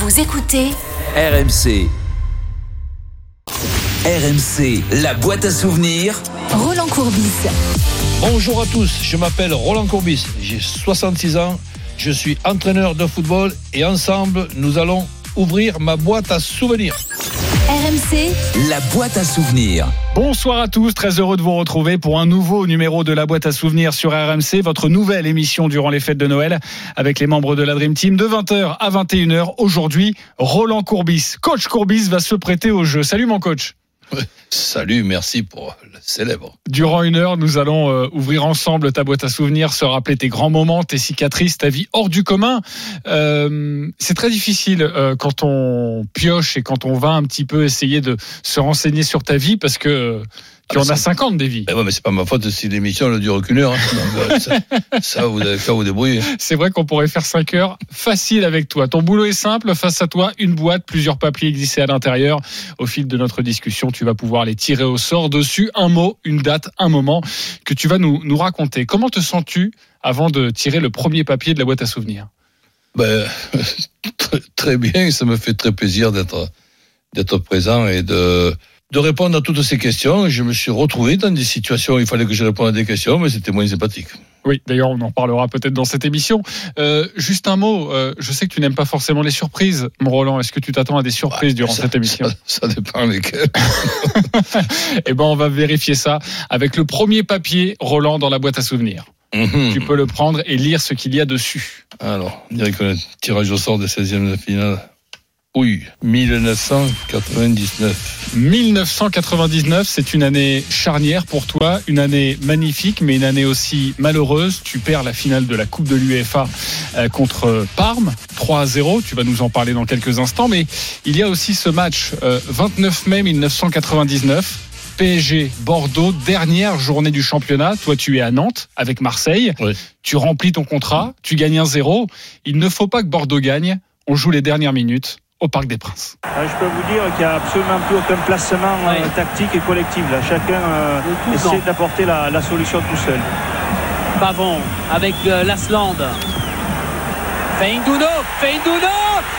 Vous écoutez RMC. RMC, la boîte à souvenirs. Roland Courbis. Bonjour à tous, je m'appelle Roland Courbis, j'ai 66 ans, je suis entraîneur de football et ensemble nous allons ouvrir ma boîte à souvenirs. RMC, La boîte à souvenirs. Bonsoir à tous, très heureux de vous retrouver pour un nouveau numéro de la boîte à souvenirs sur RMC, votre nouvelle émission durant les fêtes de Noël avec les membres de la Dream Team de 20h à 21h. Aujourd'hui, Roland Courbis. Coach Courbis va se prêter au jeu. Salut mon coach. Salut, merci pour le célèbre. Durant une heure, nous allons euh, ouvrir ensemble ta boîte à souvenirs, se rappeler tes grands moments, tes cicatrices, ta vie hors du commun. Euh, c'est très difficile euh, quand on pioche et quand on va un petit peu essayer de se renseigner sur ta vie parce que tu Ah, en as c'est- 50 des vies. Mais ouais, mais c'est pas ma faute si l'émission ne dure qu'une heure. hein. Donc, euh, ça, ça, vous avez vous débrouiller. C'est vrai qu'on pourrait faire 5 heures facile avec toi. Ton boulot est simple. Face à toi, une boîte, plusieurs papiers glissés à l'intérieur. Au fil de notre discussion, tu vas pouvoir les tirer au sort. Dessus, un mot, une date, un moment que tu vas nous, nous raconter. Comment te sens-tu avant de tirer le premier papier de la boîte à souvenirs? Ben, très, très bien, ça me fait très plaisir d'être d'être présent et de de répondre à toutes ces questions. Je me suis retrouvé dans des situations où il fallait que je réponde à des questions, mais c'était moins sympathique. Oui, d'ailleurs, on en parlera peut-être dans cette émission. Euh, juste un mot, euh, je sais que tu n'aimes pas forcément les surprises, mon Roland. Est-ce que tu t'attends à des surprises durant Ça- cette émission? Ça, ça dépend lesquelles. Eh ben, on va vérifier ça avec le premier papier, Roland, dans la boîte à souvenirs. Mhm. Tu peux le prendre et lire ce qu'il y a dessus. Alors, on dirait que le tirage au sort des 16e de finale. Oui, 1999. 1999, c'est une année charnière pour toi, une année magnifique, mais une année aussi malheureuse. Tu perds la finale de la Coupe de l'UEFA euh, contre Parme, 3 à 0. Tu vas nous en parler dans quelques instants, mais il y a aussi ce match, euh, 29 mai 1999. PSG Bordeaux, dernière journée du championnat. Toi, tu es à Nantes avec Marseille. Oui. Tu remplis ton contrat, tu gagnes un zéro. Il ne faut pas que Bordeaux gagne. On joue les dernières minutes au Parc des Princes. Euh, Je peux vous dire qu'il n'y a absolument plus aucun placement euh, tactique et collectif. Là. Chacun euh, essaie d'apporter la, la solution tout seul. Pavon avec euh, Lasland. Feinduno, Feinduno,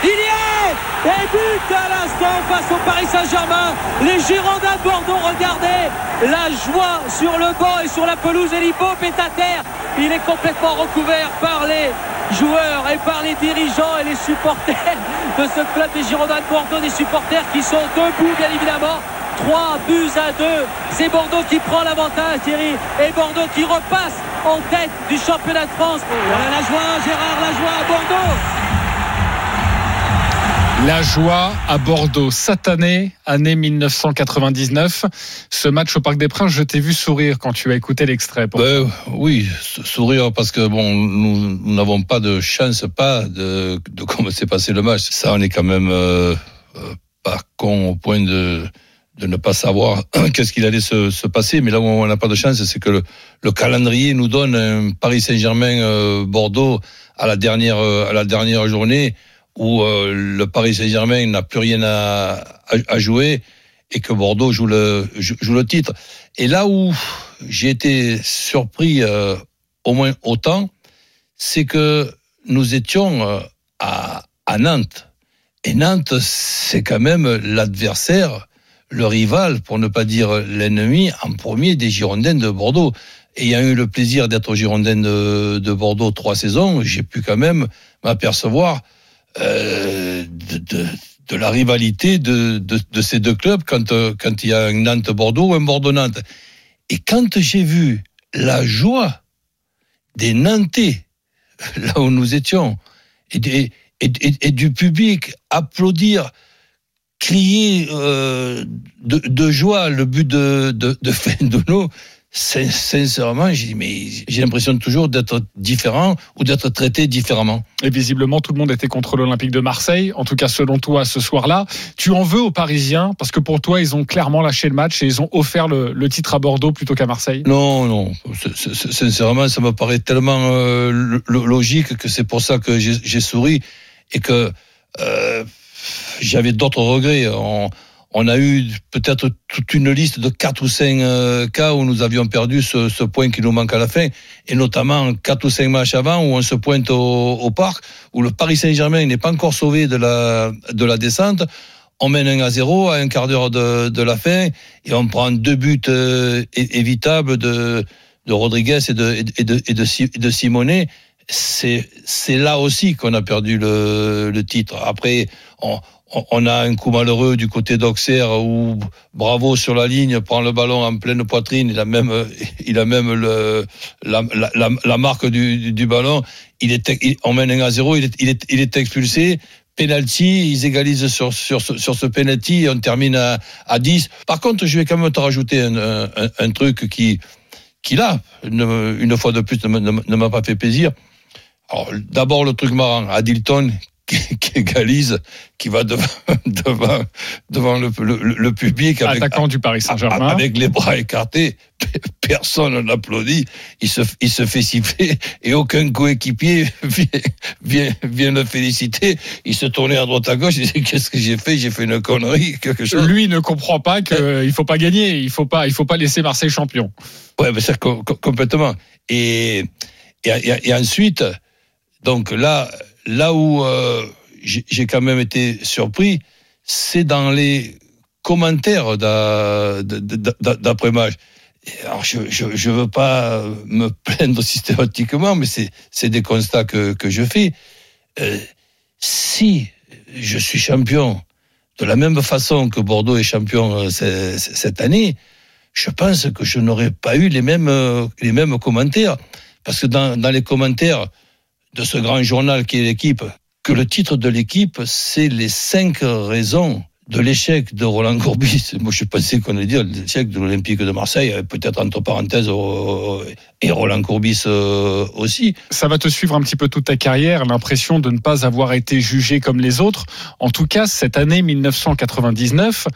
il y est Et but à l'instant face au Paris Saint-Germain. Les Girondins de Bordeaux, regardez la joie sur le banc et sur la pelouse. Et l'Hippope est à terre. Il est complètement recouvert par les joueurs et par les dirigeants et les supporters de ce club des Girondins de Bordeaux. Des supporters qui sont debout, bien évidemment. 3 buts à 2. C'est Bordeaux qui prend l'avantage, Thierry. Et Bordeaux qui repasse en tête du championnat de France. Voilà la joie, Gérard, la joie à Bordeaux. La joie à Bordeaux, cette année, année 1999. Ce match au Parc des Princes, je t'ai vu sourire quand tu as écouté l'extrait. Ben, oui, sou- sourire parce que bon, nous n'avons pas de chance, pas de, de comment s'est passé le match. Ça, on est quand même euh, euh, pas con au point de de ne pas savoir qu'est-ce qu'il allait se, se passer. Mais là où on n'a pas de chance, c'est que le, le calendrier nous donne un Paris Saint-Germain euh, à la dernière euh, à la dernière journée où euh, le Paris Saint-Germain n'a plus rien à, à, jouer et que Bordeaux joue le joue, le titre. Et là où j'ai été surpris au moins autant, c'est que nous étions à, à Nantes. Et Nantes, c'est quand même l'adversaire, le rival, pour ne pas dire l'ennemi, en premier des Girondins de Bordeaux. Ayant eu le plaisir d'être Girondin de, de Bordeaux trois saisons, j'ai pu quand même m'apercevoir euh, de, la rivalité de, ces deux clubs quand, euh, quand il y a un Nantes-Bordeaux ou un Bordeaux-Nantes. Et quand j'ai vu la joie des Nantais, là où nous étions, et du public applaudir, crier euh, de, de joie le but de, de, de Fendono, sin- sincèrement, j'ai dit, mais j'ai l'impression toujours d'être différent ou d'être traité différemment. Et visiblement, tout le monde était contre l'Olympique de Marseille. En tout cas, selon toi, ce soir-là. Tu en veux aux Parisiens? Parce que pour toi, ils ont clairement lâché le match et ils ont offert le, le titre à Bordeaux plutôt qu'à Marseille. Non, non. Sincèrement, ça me paraît tellement euh, lo- lo- logique que c'est pour ça que j'ai j'ai souri et que euh, j'avais d'autres regrets. On, a eu peut-être toute une liste de quatre ou cinq euh, cas où nous avions perdu ce, point qui nous manque à la fin, et notamment quatre ou cinq matchs avant où on se pointe au, parc, où le Paris Saint-Germain n'est pas encore sauvé de la, de la descente. On mène 1 à 0 à un quart d'heure de, la fin et on prend deux buts euh, évitables de, Rodriguez et de Simonet. C'est, là aussi qu'on a perdu le, titre. Après, on, a un coup malheureux du côté d'Auxerre où Bravo sur la ligne prend le ballon en pleine poitrine. Il a même, il a même la, marque du, ballon. Il est, on mène 1 à 0. Il est, il est, expulsé. Penalty, ils égalisent sur, ce penalty et on termine à, à 10. Par contre, je vais quand même te rajouter un, truc qui, qui là, une fois de plus, ne m'a pas fait plaisir. D'abord, le truc marrant, Adilton, qui égalise, qui va devant, devant, devant le, le, le public. Avec, Attaquant du Paris Saint-Germain. Avec les bras écartés, personne n'applaudit, il se, il se fait siffler et aucun coéquipier vient, vient, vient le féliciter. Il se tournait à droite à gauche, il disait qu'est-ce que j'ai fait? J'ai fait une connerie, quelque chose. Lui ne comprend pas qu'il ne faut pas gagner, il faut pas, il faut pas laisser Marseille champion. Ouais, mais c'est complètement. Et, et, et ensuite, donc là, là où euh, j'ai quand même été surpris, c'est dans les commentaires d'après-match. Alors, je, je, je veux pas me plaindre systématiquement, mais c'est des constats que, que je fais. Euh, si je suis champion de la même façon que Bordeaux est champion euh, cette année, je pense que je n'aurais pas eu les mêmes, les mêmes commentaires. Parce que dans les commentaires, de ce grand journal qui est l'équipe, que le titre de l'équipe, c'est les cinq raisons de l'échec de Roland Courbis. Moi, je pensais qu'on allait dire l'échec de l'Olympique de Marseille, peut-être entre parenthèses, et Roland Courbis euh, aussi. Ça va te suivre un petit peu toute ta carrière, l'impression de ne pas avoir été jugé comme les autres. En tout cas, cette année 1999,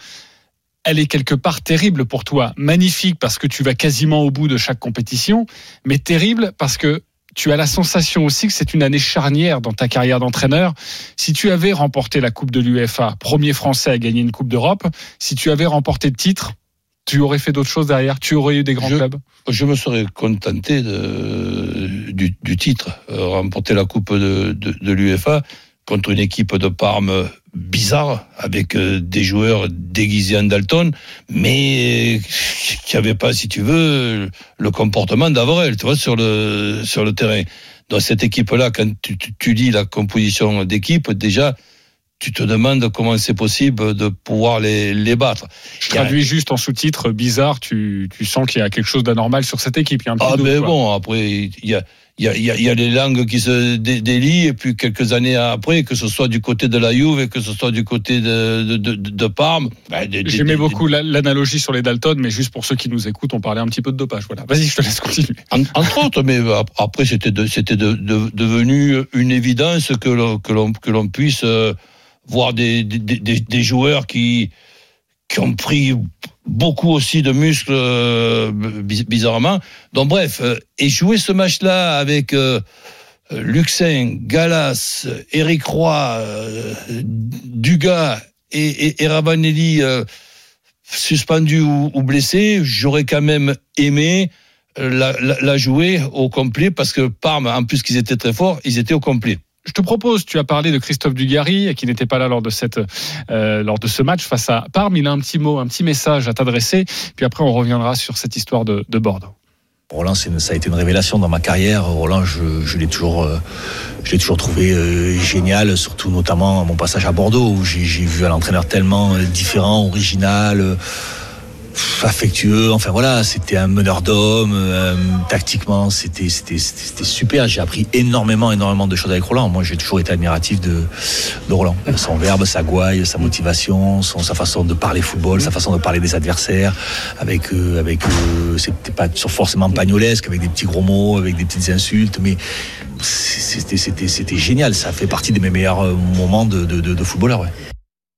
elle est quelque part terrible pour toi. Magnifique parce que tu vas quasiment au bout de chaque compétition, mais terrible parce que tu as la sensation aussi que c'est une année charnière dans ta carrière d'entraîneur. Si tu avais remporté la Coupe de l'UEFA, premier Français à gagner une Coupe d'Europe, si tu avais remporté le titre, tu aurais fait d'autres choses derrière? Tu aurais eu des grands clubs? Je me serais contenté de, du, du, titre. Euh, remporter la Coupe de, de, de l'UEFA contre une équipe de Parme bizarre avec euh, des joueurs déguisés en Dalton, mais qui n'avaient pas, si tu veux, le comportement d'Avorel, tu vois, sur le sur le terrain. Dans cette équipe-là, quand tu, tu, tu lis la composition d'équipe, déjà, tu te demandes comment c'est possible de pouvoir les, les battre. Je traduis juste en sous-titre bizarre, tu, tu sens qu'il y a quelque chose d'anormal sur cette équipe. Il y a un ah, mais bon, après, il y a, il y a, il y a les langues qui se délient et puis quelques années après, que ce soit du côté de la Juve et que ce soit du côté de, de, de, de Parme. Ben, J'aimais beaucoup l'analogie sur les Dalton, mais juste pour ceux qui nous écoutent, on parlait un petit peu de dopage. Voilà. Vas-y, je te laisse continuer. entre autres, mais après, c'était de, c'était de, devenu une évidence l'on, que l'on puisse euh, voir des, des, des, des joueurs qui, qui ont pris beaucoup aussi de muscles euh, bizarrement. Donc bref, euh, et jouer ce match-là avec euh, Luxin, Galas, Eric Roy, Dugas et, et, et Rabanelli suspendus ou, ou blessés, j'aurais quand même aimé la, la, la, jouer au complet parce que Parme, en plus qu'ils étaient très forts, ils étaient au complet je te propose, tu as parlé de Christophe Dugarry, qui n'était pas là lors de, cette, euh, lors de ce match face à Parme. Il a un petit mot, un petit message à t'adresser. Puis après, on reviendra sur cette histoire de, de Bordeaux. Roland, ça a été une révélation dans ma carrière. Roland, je, l'ai toujours, euh, toujours trouvé euh, génial, surtout notamment à mon passage à Bordeaux, où j'ai vu un entraîneur tellement différent, original. Euh, affectueux. Enfin voilà, c'était un meneur d'hommes. Euh, tactiquement, c'était c'était super. J'ai appris énormément énormément de choses avec Roland. Moi, j'ai toujours été admiratif de de Roland. Son verbe, sa gouaille, sa motivation, son sa façon de parler football, sa façon de parler des adversaires. Avec euh, avec euh, c'était pas forcément pagnolesque, avec des petits gros mots, avec des petites insultes, mais c'était génial. Ça fait partie de mes meilleurs moments de de, de, de footballeur. Ouais.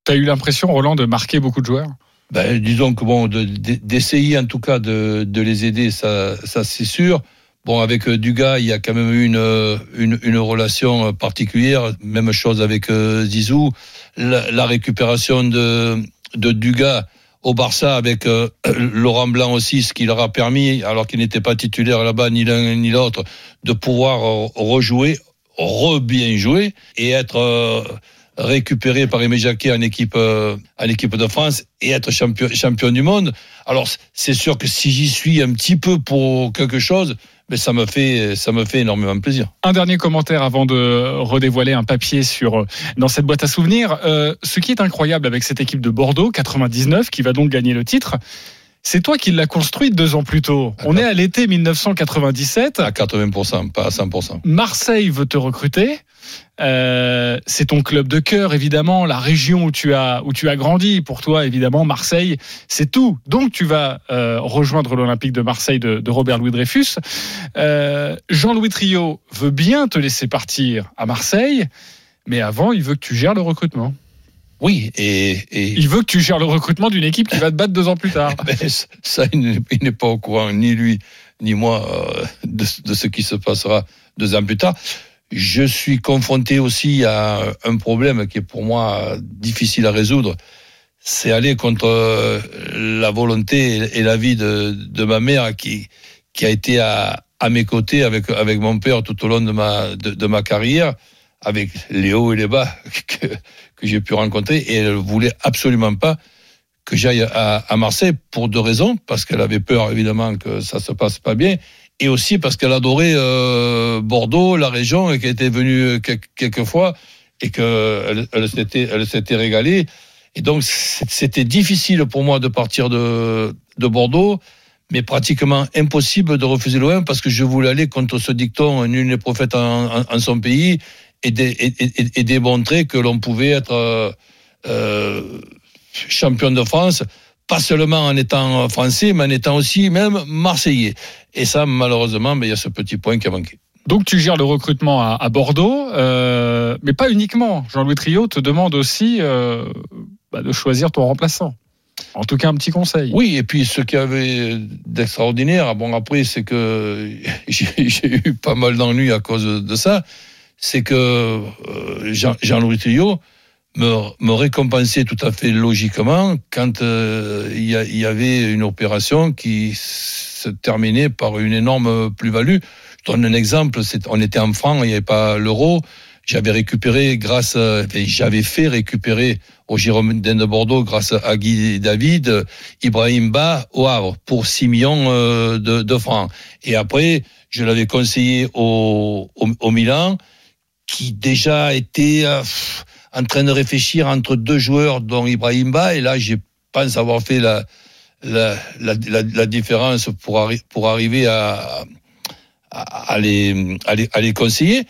T'as eu l'impression, Roland, de marquer beaucoup de joueurs? Ben, disons que bon, d'essayer en tout cas de, les aider, ça, c'est sûr. Bon, avec euh, Dugas, il y a quand même eu une, une, une relation particulière. Même chose avec euh, Zizou. La, récupération de, de Dugas au Barça avec euh, Laurent Blanc aussi, ce qui leur a permis, alors qu'il n'était pas titulaire là-bas, ni l'un ni l'autre, de pouvoir euh, rejouer, re-bien jouer et être euh, récupéré par Aimé Jacquet en équipe, euh, équipe de France et être champion, champion du monde. Alors, c'est sûr que si j'y suis un petit peu pour quelque chose, mais ça me fait, ça me fait énormément plaisir. Un dernier commentaire avant de redévoiler un papier sur dans cette boîte à souvenirs. Euh, ce qui est incroyable avec cette équipe de Bordeaux 99 qui va donc gagner le titre, c'est toi qui l'as construite deux ans plus tôt. On est à l'été 1997. À 80%, pas à 100%. Marseille veut te recruter. Euh, c'est ton club de cœur, évidemment, la région où tu as où tu as grandi. Pour toi, évidemment, Marseille, c'est tout. Donc, tu vas euh, rejoindre l'Olympique de Marseille de, de Robert Louis Dreyfus. Euh, Jean-Louis Trio veut bien te laisser partir à Marseille, mais avant, il veut que tu gères le recrutement. Oui, et, et... il veut que tu gères le recrutement d'une équipe qui va te battre deux ans plus tard. Mais ça, il n'est pas au courant, ni lui, ni moi, euh, de, de, ce qui se passera deux ans plus tard. Je suis confronté aussi à un problème qui est pour moi difficile à résoudre. C'est aller contre euh, la volonté et la vie de, de ma mère qui, qui a été à, à mes côtés avec, avec mon père tout au long de ma, de, de ma carrière, avec les hauts et les bas que, que j'ai pu rencontrer. Et elle voulait absolument pas que j'aille à, Marseille pour deux raisons. Parce qu'elle avait peur, évidemment, que ça se passe pas bien et aussi parce qu'elle adorait euh, Bordeaux, la région, et qu'elle était venue quelques fois et qu'elle elle s'était, elle s'était régalée. Et donc, c'était difficile pour moi de partir de, de Bordeaux, mais pratiquement impossible de refuser loin parce que je voulais aller contre ce dicton nul n'est prophète en, son pays et, de, et, et, et démontrer que l'on pouvait être euh, euh, champion de France pas seulement en étant français, mais en étant aussi même marseillais. Et ça, malheureusement, mais il y a ce petit point qui a manqué. Donc tu gères le recrutement à, à Bordeaux, euh, mais pas uniquement. Jean-Louis Trio te demande aussi euh, bah, de choisir ton remplaçant. En tout cas, un petit conseil. Oui, et puis ce qu'il y avait d'extraordinaire, bon après, c'est que j'ai eu pas mal d'ennuis à cause de ça, c'est que euh, Jean-Louis Trio, me, récompenser tout à fait logiquement quand euh, il y, avait une opération qui se terminait par une énorme plus-value. Je donne un exemple, on était en francs, il n'y avait pas l'euro. J'avais récupéré grâce, j'avais fait récupérer au Girondin de Bordeaux grâce à Guy David, Ibrahim Ba au Havre pour 6 millions euh, de, francs. Et après, je l'avais conseillé au, Milan, qui déjà était euh, en train de réfléchir entre deux joueurs, dont Ibrahim Ba, et là, je pense avoir fait la, la, la, différence pour, pour arriver à, à, les, à, les, conseiller.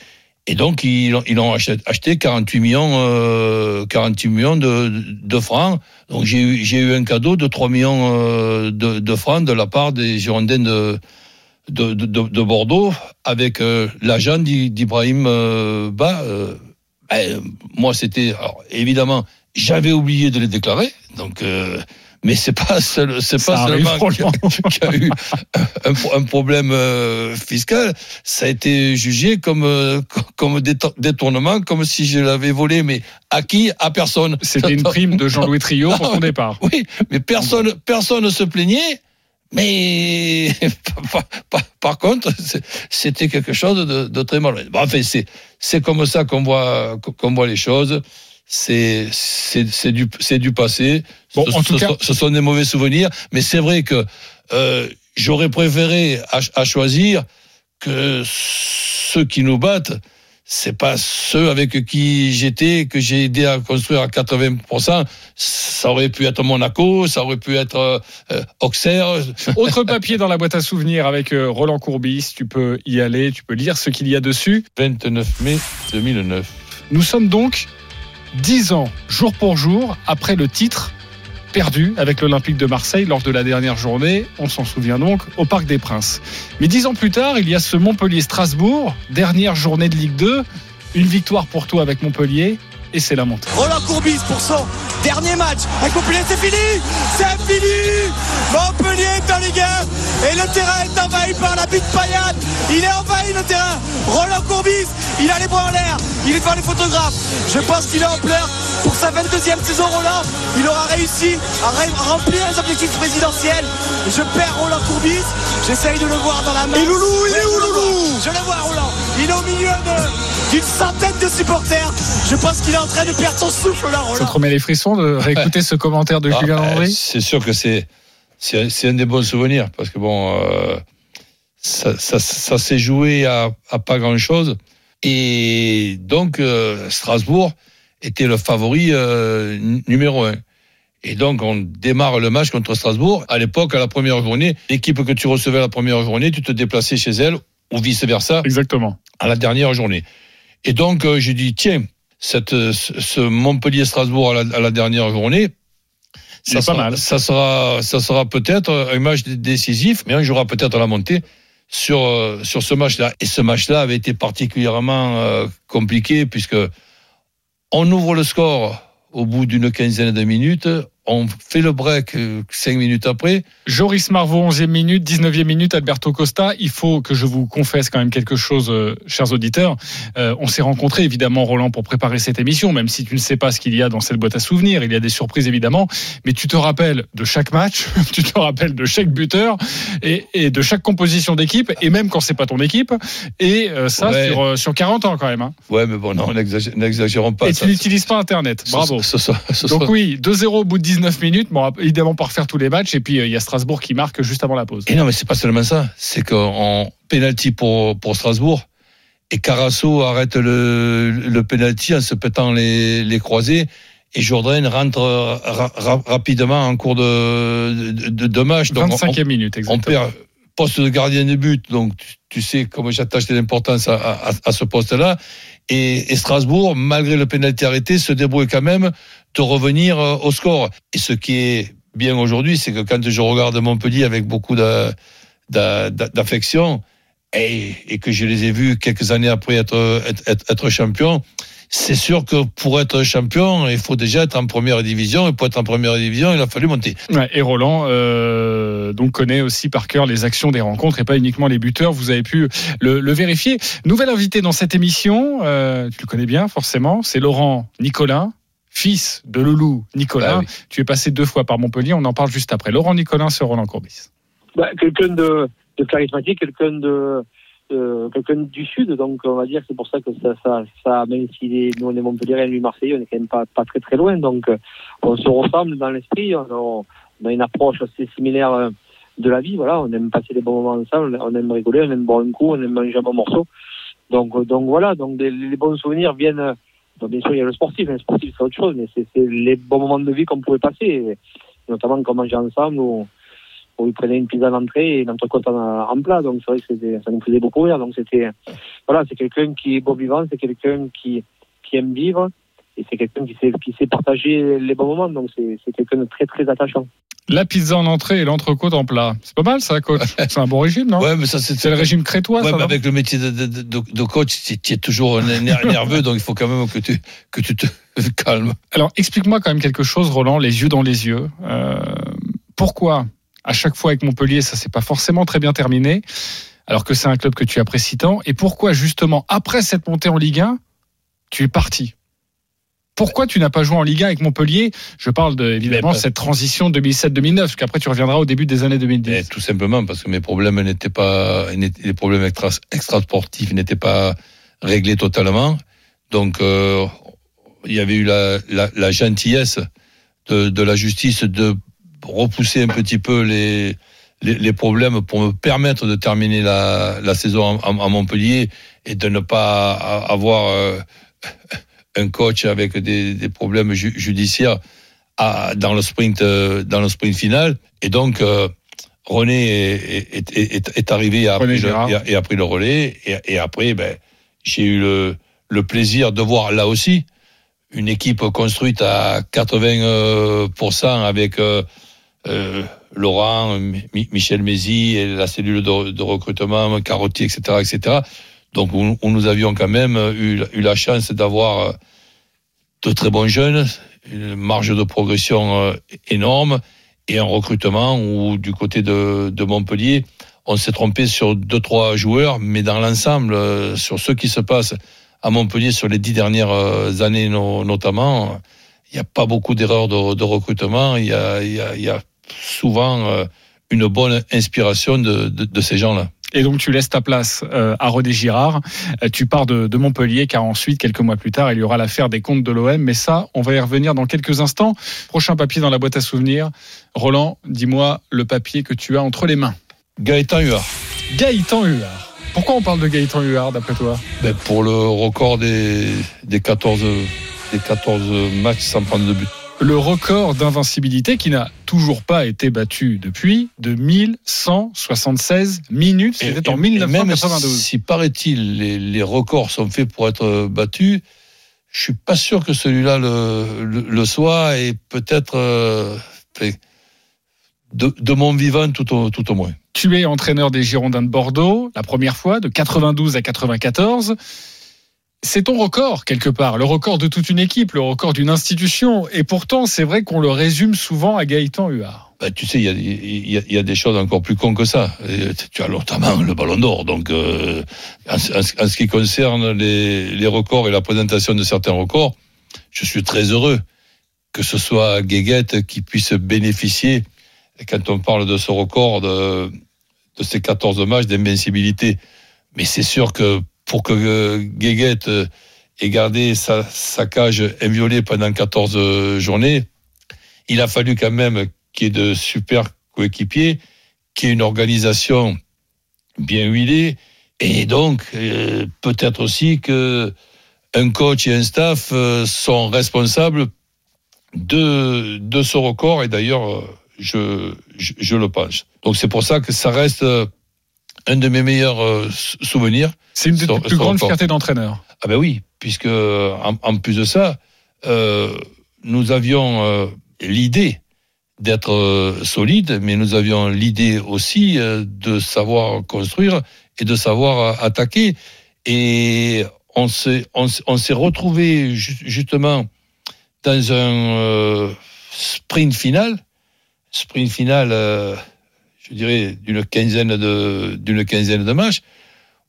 Et donc, ils, ils ont acheté 48 millions, euh, 48 millions de, francs. Donc, j'ai eu, eu un cadeau de 3 millions euh, de, de, francs de la part des Girondins de, de, de, de Bordeaux avec euh, l'agent d'Ibrahim euh, Ba. Ben, moi, c'était évidemment, j'avais oublié de les déclarer. Donc, mais c'est pas seul, c'est pas seulement qu'il y, a eu un, un problème euh, fiscal, ça a été jugé comme euh, comme détournement, comme si je l'avais volé, mais à qui? À personne. C'était une prime de Jean-Louis Trio pour ton départ. Oui, mais personne personne ne se plaignait. Mais par, par, par contre, c'était quelque chose de, de très mal. Bon, enfin, c'est comme ça qu'on voit qu'on voit les choses c'est du du passé. Bon, ce, en tout ce, cas, ce sont des mauvais souvenirs, mais c'est vrai que euh, j'aurais préféré à, à, choisir que ceux qui nous battent, c'est pas ceux avec qui j'étais que j'ai aidé à construire à 80%. Ça aurait pu être Monaco, ça aurait pu être euh, Auxerre. Autre papier dans la boîte à souvenirs avec euh, Roland Courbis. Tu peux y aller, tu peux lire ce qu'il y a dessus. 29 mai 2009. Nous sommes donc dix ans, jour pour jour, après le titre perdu avec l'Olympique de Marseille lors de la dernière journée, on s'en souvient donc, au Parc des Princes. Mais dix ans plus tard, il y a ce Montpellier-Strasbourg, dernière journée de Ligue 2, une victoire pour toi avec Montpellier, et c'est la montée. Roland Courbis pour son dernier match avec Montpellier, c'est fini C'est fini Montpellier est en Ligue 1 et le terrain est envahi par la bite paillade. Il est envahi le terrain. Roland Courbis, il a les bras en l'air, il est devant les photographes. Je pense qu'il est en pleurs pour sa 22e deuxième saison, Roland, il aura réussi à remplir les objectifs présidentiels. Je perds Roland Courbis, j'essaye de le voir dans la main. Et Loulou, il est où Loulou Je le vois, Roland. Il est au milieu d'une centaine de supporters. Je pense qu'il est en train de perdre son souffle là, Roland. Ça te remet les frissons de réécouter ce commentaire de Ah, Julien ben, Henry C'est sûr que c'est un des bons souvenirs parce que bon, euh, ça, ça, ça s'est joué à, à pas grand chose et donc euh, Strasbourg était le favori euh, numéro un. Et donc on démarre le match contre Strasbourg. À l'époque, à la première journée, l'équipe que tu recevais à la première journée, tu te déplaçais chez elle ou vice versa Exactement. à la dernière journée. Et donc, euh, j'ai dit, tiens, cette, ce Montpellier-Strasbourg à la, à la dernière journée, ça est pas sera, mal. ça sera, ça sera peut-être un match décisif, mais on jouera peut-être à la montée sur, euh, sur ce match-là. Et ce match-là avait été particulièrement euh, compliqué puisque on ouvre le score au bout d'une quinzaine de minutes, on fait le break euh, cinq minutes après, Joris Marvaux, 11e minute, 19e minute, Alberto Costa. Il faut que je vous confesse quand même quelque chose, euh, chers auditeurs. Euh, on s'est rencontrés, évidemment, Roland, pour préparer cette émission, même si tu ne sais pas ce qu'il y a dans cette boîte à souvenirs. Il y a des surprises, évidemment. Mais tu te rappelles de chaque match, tu te rappelles de chaque buteur et, et de chaque composition d'équipe, et même quand c'est pas ton équipe. Et euh, ça, Ouais. sur, euh, sur 40 ans, quand même. hein. ouais, mais bon, non, n'exagé- n'exagérons pas. et ça- tu n'utilises pas Internet. Bravo. ce- ce- ce- Donc oui, 2-0 au bout de 19 minutes. Bon, évidemment, pas refaire tous les matchs. Et puis, euh, il y a Strasbourg qui marque juste avant la pause. Et non, mais c'est pas seulement ça. C'est qu'en penalty pour, pour Strasbourg, et Carasso arrête le, le penalty en se pétant les, les croisés, et Jourdain rentre ra- ra- rapidement en cours de, de, de, de match. Donc, on- 25e minute, on, exactement. perd poste de gardien de but, donc tu, tu sais comment j'attache de l'importance à, à, à ce poste-là. Et, et Strasbourg, malgré le pénalty arrêté, se débrouille quand même de revenir euh, au score. Et ce qui est bien aujourd'hui, c'est que quand je regarde Montpellier avec beaucoup d'affection et, que je les ai vus quelques années après être, être, champion, c'est sûr que pour être champion, il faut déjà être en première division. Et pour être en première division, il a fallu monter. Et Roland euh, donc connaît aussi par cœur les actions des rencontres et pas uniquement les buteurs. Vous avez pu le, le vérifier. Nouvel invité dans cette émission, euh, tu le connais bien forcément, c'est Laurent Nicolin. Fils de Loulou Nicolin, Ah oui. tu es passé deux fois par Montpellier, on en parle juste après. Laurent Nicolin sur Roland Courbis. bah, quelqu'un de, de charismatique, quelqu'un de, quelqu'un du sud, donc on va dire que c'est pour ça que ça, ça, ça même si les, nous on est Montpellier, lui Marseillais, on est quand même pas, pas très très loin, donc on se ressemble dans l'esprit, on, a- on a une approche assez similaire euh, de la vie, voilà, on aime passer des bons moments ensemble, on aime rigoler, on aime boire un coup, on aime manger un bon morceau, donc euh, donc voilà, donc les, les bons souvenirs viennent. Bien sûr, il y a le sportif, le sportif c'est autre chose, mais c'est les bons moments de vie qu'on pouvait passer, notamment quand on mangeait ensemble ou où ils prenaient une pizza d'entrée et une entrecôte en, plat. Donc c'est vrai que ça nous faisait beaucoup rire. Donc c'était voilà, c'est quelqu'un qui est beau vivant, c'est quelqu'un qui, qui aime vivre et c'est quelqu'un qui sait, qui sait partager les bons moments. Donc c'est quelqu'un de très très attachant. La pizza en entrée et l'entrecôte en plat. C'est pas mal ça, coach. C'est un bon régime, non? Ouais, mais ça, c'est le régime crétois, Ouais, ça mais avec le métier de, de, de, de coach, tu es toujours ner- nerveux, donc il faut quand même que tu, que tu te calmes. Alors, explique-moi quand même quelque chose, Roland, les yeux dans les yeux. Euh, pourquoi, à chaque fois avec Montpellier, ça s'est pas forcément très bien terminé, alors que c'est un club que tu apprécies tant, et pourquoi, justement, après cette montée en Ligue 1, tu es parti? Pourquoi tu n'as pas joué en Ligue 1 avec Montpellier Je parle de, évidemment de cette transition 2007-2009, parce qu'après tu reviendras au début des années 2010. Et tout simplement parce que mes problèmes n'étaient pas, n'étaient- les problèmes extra, extra sportifs n'étaient pas réglés totalement. Donc, euh, il y avait eu la, la, la gentillesse de, de la justice de repousser un petit peu les, les, les problèmes pour me permettre de terminer la, la saison à, à Montpellier et de ne pas avoir euh, un coach avec des, des problèmes ju- judiciaires à- dans le sprint euh, dans le sprint final. Et donc euh, René est, est, est, est- est arrivé et a, pris le, Girard. et a- et a pris le relais. Et, et après, ben, j'ai eu le, le plaisir de voir là aussi une équipe construite à 80% avec euh, euh, Laurent, Mi- Michel Mézi et la cellule de, de recrutement, Carotti, etc., etc. Donc, où, nous avions quand même eu, eu la chance d'avoir euh, de très bons jeunes, une marge de progression euh, énorme et un recrutement où, du côté de, Montpellier, on s'est trompé sur deux, trois joueurs, mais dans l'ensemble, euh, sur ce qui se passe à Montpellier sur les dix dernières euh, années no- notamment, il n'y a pas beaucoup d'erreurs de, recrutement. Il y a, souvent euh, une bonne inspiration de ces gens-là. Et donc tu laisses ta place euh, à Rodé Girard. Euh, tu pars de, de, Montpellier car ensuite, quelques mois plus tard, il y aura l'affaire des comptes de l'OM. Mais ça, on va y revenir dans quelques instants. Prochain papier dans la boîte à souvenirs. Roland, dis-moi le papier que tu as entre les mains. Gaëtan Huard. Gaëtan Huard. Pourquoi on parle de Gaëtan Huard d'après toi? Ben Pour le record des, des, 14, des 14 matchs sans prendre de but le record d'invincibilité qui n'a toujours pas été battu depuis de 1176 minutes. C'était en 1992. Même si paraît-il, les, les, records sont faits pour être battus, je suis pas sûr que celui-là le, le, le, soit et peut-être euh, de, de, mon vivant tout au, tout au moins. Tu es entraîneur des Girondins de Bordeaux la première fois de 92 à 94 c'est ton record quelque part, le record de toute une équipe, le record d'une institution. Et pourtant, c'est vrai qu'on le résume souvent à Gaëtan Huard. Bah, tu sais, il y, a, des choses encore plus cons que ça. Tu as notamment le Ballon d'Or. Donc, euh, en, ce qui concerne les, les, records et la présentation de certains records, je suis très heureux que ce soit Guéguette qui puisse bénéficier, quand on parle de ce record, de, de ces 14 matchs d'invincibilité. Mais c'est sûr que pour que Guéguette ait gardé sa, cage inviolée pendant 14 journées, il a fallu quand même qu'il y ait de super coéquipiers, qu'il y ait une organisation bien huilée, et donc euh, peut-être aussi que un coach et un staff euh, sont responsables de, ce record, et d'ailleurs, je, je, le pense. Donc c'est pour ça que ça reste un de mes meilleurs euh, souvenirs. C'est une des plus grandes fiertés d'entraîneur. Ah ben oui, puisque en, en plus de ça, euh, nous avions euh, l'idée d'être solide, mais nous avions l'idée aussi de savoir construire et de savoir attaquer. Et on s'est on, on s'est retrouvé justement dans un sprint final, sprint final je dirais, d'une quinzaine de, d'une quinzaine de matchs,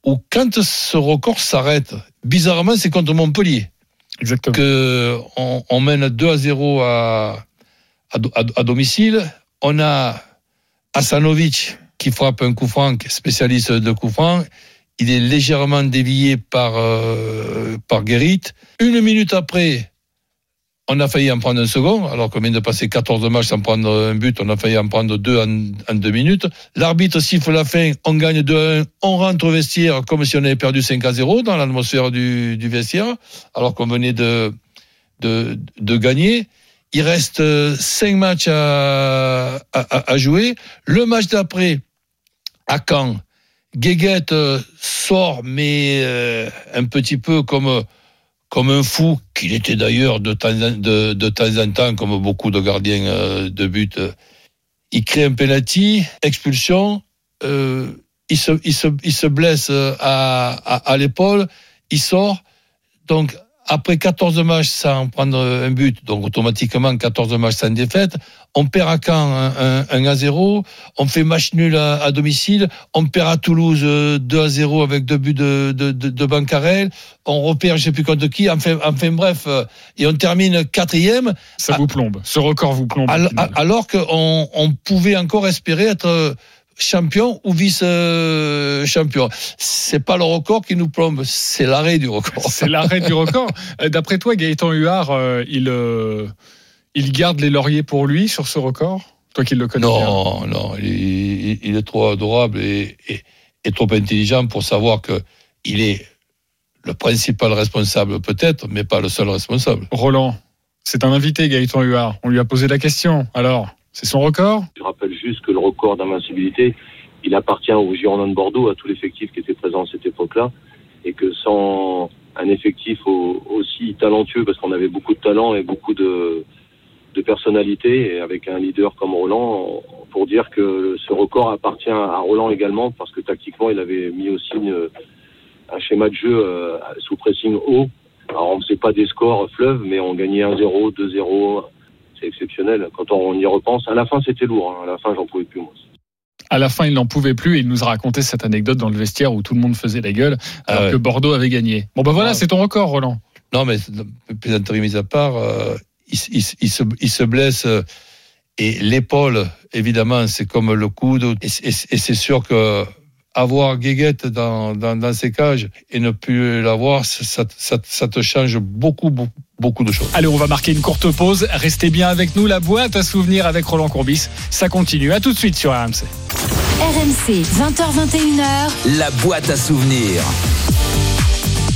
où quand ce record s'arrête, bizarrement, c'est contre Montpellier. Exactement. Que on, on mène 2 à 0 à, à, à, domicile. On a Asanovic qui frappe un coup franc, spécialiste de coup franc. Il est légèrement dévié par, euh, par Guérit. Une minute après, on a failli en prendre un second, alors qu'on vient de passer 14 matchs sans prendre un but, on a failli en prendre deux en, deux minutes. L'arbitre siffle la fin, on gagne 2-1, on rentre au vestiaire comme si on avait perdu 5 à 0 dans l'atmosphère du, du, vestiaire, alors qu'on venait de, de, gagner. Il reste 5 matchs à, à, jouer. Le match d'après, à Caen, Guéguette sort, mais euh, un petit peu comme comme un fou, qu'il était d'ailleurs de temps, de temps en temps, comme beaucoup de gardiens euh, de but. Il crée un penalty, expulsion, euh, il, se, il, se, il se blesse à, à, à l'épaule, il sort. Donc, après 14 matchs sans prendre un but, donc automatiquement 14 matchs sans défaite, on perd à Caen un, un, un à 0, on fait match nul à, à, domicile, on perd à Toulouse 2 à 0 avec deux buts de, de, de, de Bancarel, on repère je sais plus contre qui, enfin, enfin bref, et on termine quatrième. Ça vous plombe, ce record vous plombe. Alors, alors qu'on on pouvait encore espérer être champion ou vice-champion. C'est pas le record qui nous plombe, c'est l'arrêt du record. C'est l'arrêt du record. D'après toi, Gaëtan Huard, euh, il, euh, il garde les lauriers pour lui sur ce record? Toi qui le connais Non, bien. non, il, il, est trop adorable et, et, et, trop intelligent pour savoir que il est le principal responsable peut-être, mais pas le seul responsable. Roland, c'est un invité, Gaëtan Huard. On lui a posé la question. Alors? C'est son record? Je rappelle juste que le record d'invincibilité, il appartient aux Girondins de Bordeaux, à tout l'effectif qui était présent à cette époque-là, et que sans un effectif aussi talentueux, parce qu'on avait beaucoup de talent et beaucoup de, de personnalité, et avec un leader comme Roland, pour dire que ce record appartient à Roland également, parce que tactiquement, il avait mis aussi une, un schéma de jeu euh, sous pressing haut. Alors, on ne faisait pas des scores fleuves, mais on gagnait 1-0, 2-0, c'est exceptionnel. Quand on y repense, à la fin, c'était lourd. Hein. À la fin, j'en pouvais plus, moi. À la fin, il n'en pouvait plus et il nous a raconté cette anecdote dans le vestiaire où tout le monde faisait la gueule alors ah ouais. que Bordeaux avait gagné. Bon, ben voilà, ah. c'est ton record, Roland. Non, mais plaisanterie mise à part, euh, il, il- il se, il se blesse euh, et l'épaule, évidemment, c'est comme le coude. Et c'est sûr que avoir Guéguette dans, dans, dans ses cages et ne plus l'avoir, ça, ça, ça te change beaucoup, beaucoup, beaucoup de choses. Allez, on va marquer une courte pause. Restez bien avec nous. La boîte à souvenirs avec Roland Courbis. Ça continue. À tout de suite sur RMC. RMC, 20h21h. La boîte à souvenirs.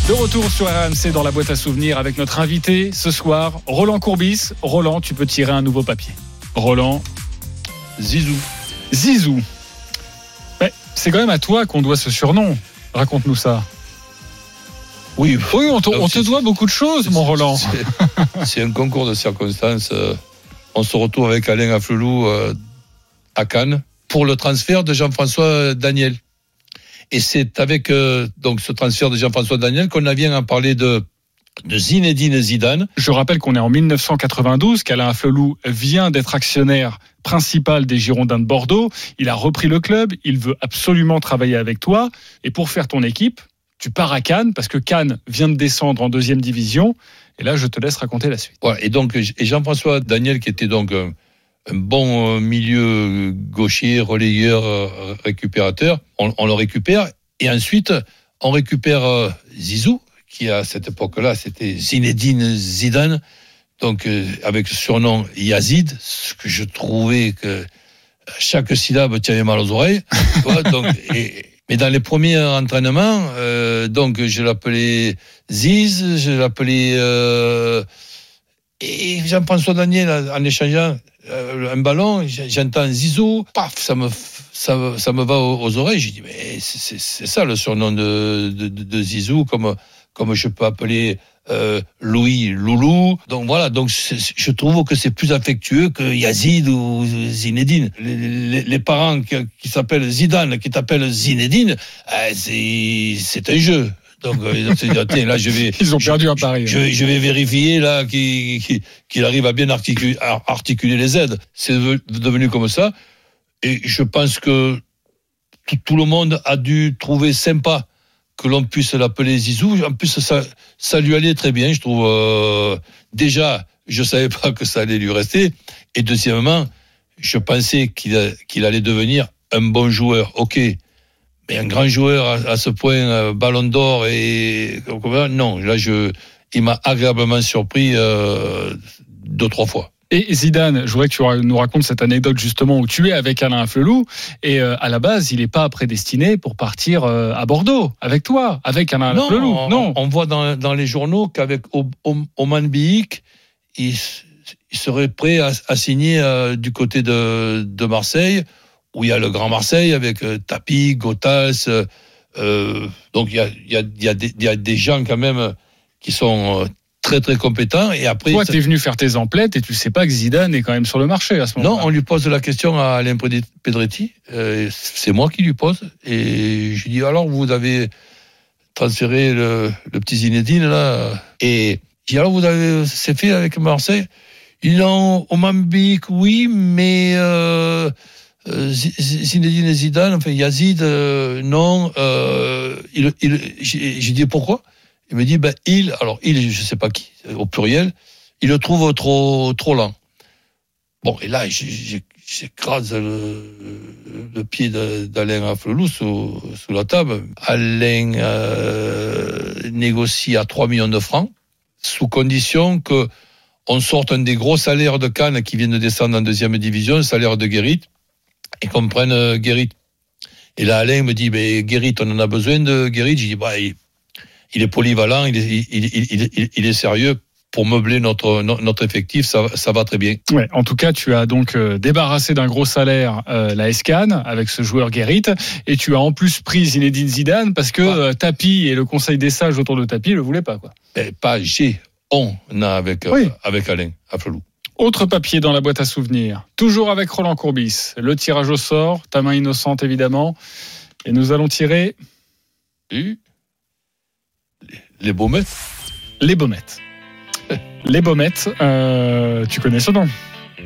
De retour sur RMC dans la boîte à souvenirs avec notre invité ce soir, Roland Courbis. Roland, tu peux tirer un nouveau papier. Roland, Zizou. Zizou. C'est quand même à toi qu'on doit ce surnom. Raconte-nous ça. Oui, Oui, on te, Donc, on te doit beaucoup de choses, mon Roland. C'est- un concours de circonstances. euh, On se retrouve avec Alain Afflelou euh, à Cannes pour le transfert de Jean-François Daniel. Et c'est avec euh, donc ce transfert de Jean-François Daniel qu'on a vient à parler de, de Zinedine Zidane. Je rappelle qu'on est en 1992, qu'Alain Afflelou vient d'être actionnaire principal des Girondins de Bordeaux. Il a repris le club, il veut absolument travailler avec toi. Et pour faire ton équipe, tu pars à Cannes, parce que Cannes vient de descendre en deuxième division. Et là, je te laisse raconter la suite. Voilà. Et donc et Jean-François Daniel, qui était donc un, un bon euh, milieu gaucher, relayeur, euh, récupérateur, on, on le récupère. Et ensuite, on récupère euh, Zizou, qui à cette époque-là, c'était Zinedine Zidane, donc euh, avec le surnom Yazid, ce que je trouvais que chaque syllabe tirait mal aux oreilles. vois, donc, et- mais dans les premiers entraînements, euh, donc je l'appelais Ziz, je l'appelais euh, et Jean-François Daniel en échangeant un ballon, j'entends Zizou, paf, ça me ça, ça me va aux, oreilles. J'ai dit mais c'est- ça le surnom de- de Zizou, comme comme je peux appeler euh, Louis Loulou. Donc voilà, donc je trouve que c'est plus affectueux que Yazid ou Zinedine. Les, les- les parents qui, qui s'appellent Zidane, qui t'appellent Zinedine, euh, c'est un jeu. Donc euh, là je vais Ils ont perdu un pari. je, je vais vérifier là qu'il arrive à bien articuler, à articuler les aides. C'est de- devenu comme ça. Et je pense que tout, tout le monde a dû trouver sympa que l'on puisse l'appeler Zizou. En plus, ça, lui allait très bien, je trouve. Euh, déjà, je savais pas que ça allait lui rester. Et deuxièmement, je pensais qu'il allait devenir un bon joueur. Ok. Mais un grand joueur à, à ce point, euh, ballon d'or et non, là je, il m'a agréablement surpris euh, deux trois fois. Et Zidane, je voudrais que tu nous racontes cette anecdote justement où tu es avec Alain Afflelou. Et euh, à la base, il n'est pas prédestiné pour partir euh, à Bordeaux avec toi, avec Alain Non, Afflelou. on, Non. on voit dans, dans les journaux qu'avec Oman Biik, il, serait prêt à, à signer euh, du côté de, de Marseille, où il y a le Grand Marseille avec Tapi, Gotas. donc il y a, y, a, il y, a des- gens quand même qui sont très très compétents. Et après, Toi, ça- tu es venu faire tes emplettes et tu sais pas que Zidane est quand même sur le marché à ce Non, moment-là. on lui pose la question à Alain Pedretti. euh, c'est moi qui lui pose. Et je lui dis alors, vous avez transféré le, le petit Zinedine là. Et je dis alors, vous avez, c'est fait avec Marseille? Il en au Mambique, oui, mais euh, euh, Zinedine Zidane, enfin Yazid, euh, non. Euh, il, il, j'ai dit pourquoi? Il me dit ben il, alors il, je sais pas qui, au pluriel, il le trouve trop trop lent. Bon, et là, j'ai- j'ai- j'écrase le, pied d'Alain Afflelou sous, sous la table. Alain euh, négocie à 3 millions de francs, sous condition que on sorte un des gros salaires de Cannes qui viennent de descendre en deuxième division, le salaire de Guérit, et qu'on prenne euh, Guérit. Et là, Alain me dit, mais Guérit, on en a besoin de Guérit. Je dis, bah, il est polyvalent, il est, il, est sérieux. Pour meubler notre, no- notre effectif, ça, ça va très bien. Ouais, en tout cas, tu as donc euh, débarrassé d'un gros salaire euh, la SCAN avec ce joueur Guérit et tu as en plus pris Zinedine Zidane parce que euh, Tapi et le conseil des sages autour de Tapi le voulaient pas quoi. Eh, pas j'ai, on a avec, euh, Oui. avec Alain Afflelou. Autre papier dans la boîte à souvenirs, toujours avec Roland Courbis. Le tirage au sort, ta main innocente évidemment. Et nous allons tirer Et les baumettes. les baumettes. Les baumettes, euh, tu connais ce nom?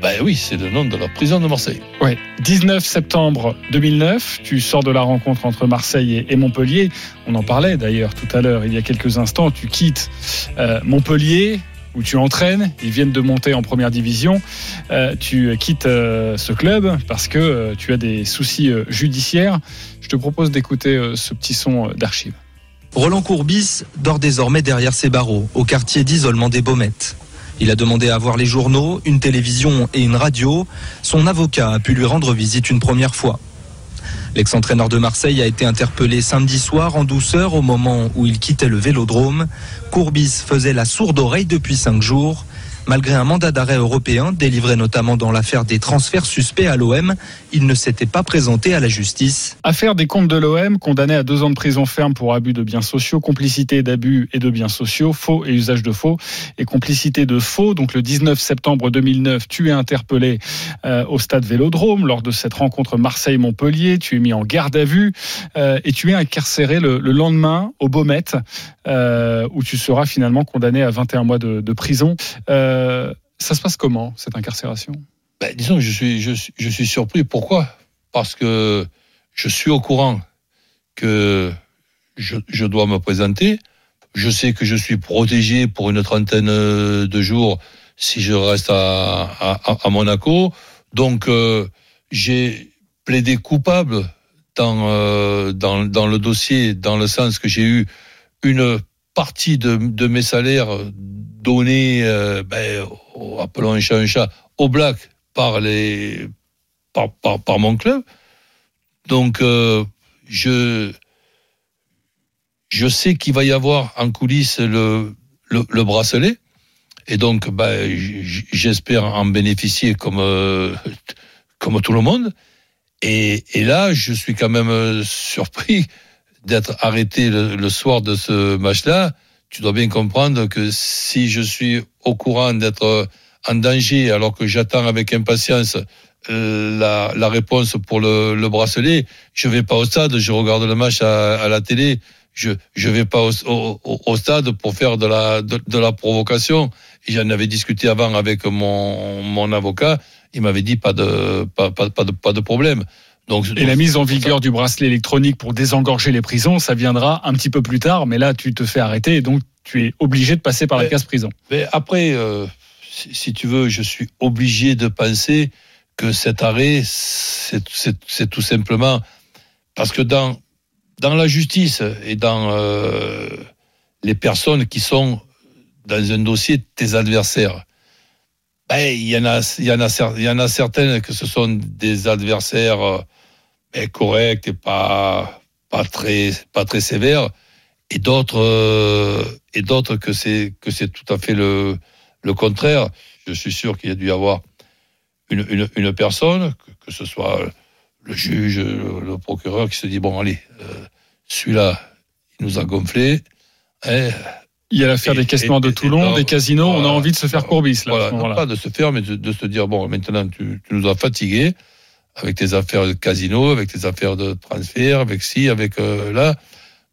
Ben oui, c'est le nom de la prison de Marseille. Ouais. 19 septembre 2009, tu sors de la rencontre entre Marseille et- Montpellier. On en parlait d'ailleurs tout à l'heure, il y a quelques instants. Tu quittes euh, Montpellier où tu entraînes. Ils viennent de monter en première division. Euh, tu quittes euh, ce club parce que tu as des soucis judiciaires. Je te propose d'écouter ce petit son euh, d'archive. Roland Courbis dort désormais derrière ses barreaux, au quartier d'isolement des Baumettes. Il a demandé à voir les journaux, une télévision et une radio. Son avocat a pu lui rendre visite une première fois. L'ex-entraîneur de Marseille a été interpellé samedi soir en douceur au moment où il quittait le vélodrome. Courbis faisait la sourde oreille depuis cinq jours. Malgré un mandat d'arrêt européen délivré notamment dans l'affaire des transferts suspects à l'OM, il ne s'était pas présenté à la justice. Affaire des comptes de l'OM, condamné à deux ans de prison ferme pour abus de biens sociaux, complicité d'abus et de biens sociaux, faux et usage de faux, et complicité de faux. Donc le 19 septembre 2009, tu es interpellé euh, au stade Vélodrome lors de cette rencontre Marseille-Montpellier. Tu es mis en garde à vue euh, et tu es incarcéré le, le lendemain au Baumette, euh, où tu seras finalement condamné à 21 mois de, prison. Ça se passe comment cette incarcération? Ben, Disons que je suis, surpris. Pourquoi? Parce que je suis au courant que je, dois me présenter. Je sais que je suis protégé pour une trentaine de jours si je reste à, Monaco. Donc, euh, j'ai plaidé coupable euh, dans le dossier, dans le sens que j'ai eu une partie de, de mes salaires donnés, euh, ben, appelons un chat un chat, au black par les par, par, par mon club. Donc euh, je je sais qu'il va y avoir en coulisses le le, le bracelet et donc ben, j'espère en bénéficier comme euh, comme tout le monde. Et, et là, je suis quand même euh, surpris d'être arrêté le, soir de ce match-là. Tu dois bien comprendre que si je suis au courant d'être euh, en danger alors que j'attends avec impatience euh, la, réponse pour le, le bracelet, je vais pas au stade, je regarde le match à, la télé. Je je vais pas au, au, stade pour faire de la de, la provocation. J'en avais discuté avant avec mon mon avocat. Il m'avait dit pas de pas pas, pas de pas de problème. Donc Et la mise en vigueur du bracelet électronique pour désengorger les prisons, ça viendra un petit peu plus tard, mais là tu te fais arrêter et donc tu es obligé de passer par la case prison. Mais après, euh, si, si tu veux, je suis obligé de penser que cet arrêt, c'est- tout simplement parce que dans dans la justice et dans euh, les personnes qui sont dans un dossier tes adversaires, ben, il y en a il y il y en a certaines que ce sont des adversaires ben, corrects et pas pas très pas très sévères et d'autres euh, et d'autres que c'est que c'est tout à fait le le contraire. Je suis sûr qu'il y a dû y avoir une, une, une personne, que, que ce soit le juge, le, le procureur, qui se dit bon allez, euh, celui-là, il nous a gonflé. hein, Il y a l'affaire des noires de et- et Toulon, des casinos, on a envie de se faire courbis là. voilà, non pas de se faire, mais de, de se dire bon, maintenant tu, tu nous as fatigués avec tes affaires de casino, avec tes affaires de transfert, avec ci, avec euh, là.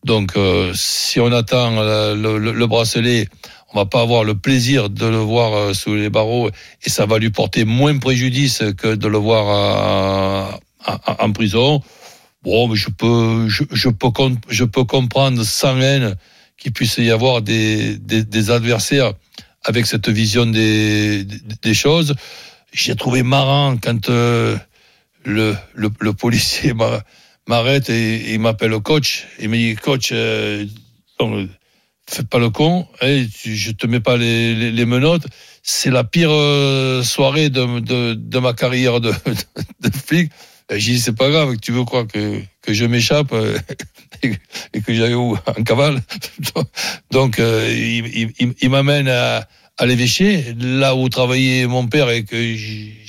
Donc, euh, si on attend le, le- le bracelet, on va pas avoir le plaisir de le voir euh, sous les barreaux et ça va lui porter moins préjudice que de le voir en prison. Bon, mais je peux, je, peux, je peux comprendre sans haine qu'il puisse y avoir des, adversaires avec cette vision des, choses. J'ai trouvé marrant quand le, le, le policier m'a- m'arrête et, il m'appelle coach. Il me dit coach, euh, fais pas le con, hein, tu- je te mets pas les, menottes. C'est la pire euh, soirée de, de, de ma carrière de, de, de flic. J'ai dit c'est pas grave, tu veux quoi que, que je m'échappe euh, et, que j'aille où? En cavale. Donc euh, il- il, il m'amène à, à l'évêché, là où travaillait mon père et que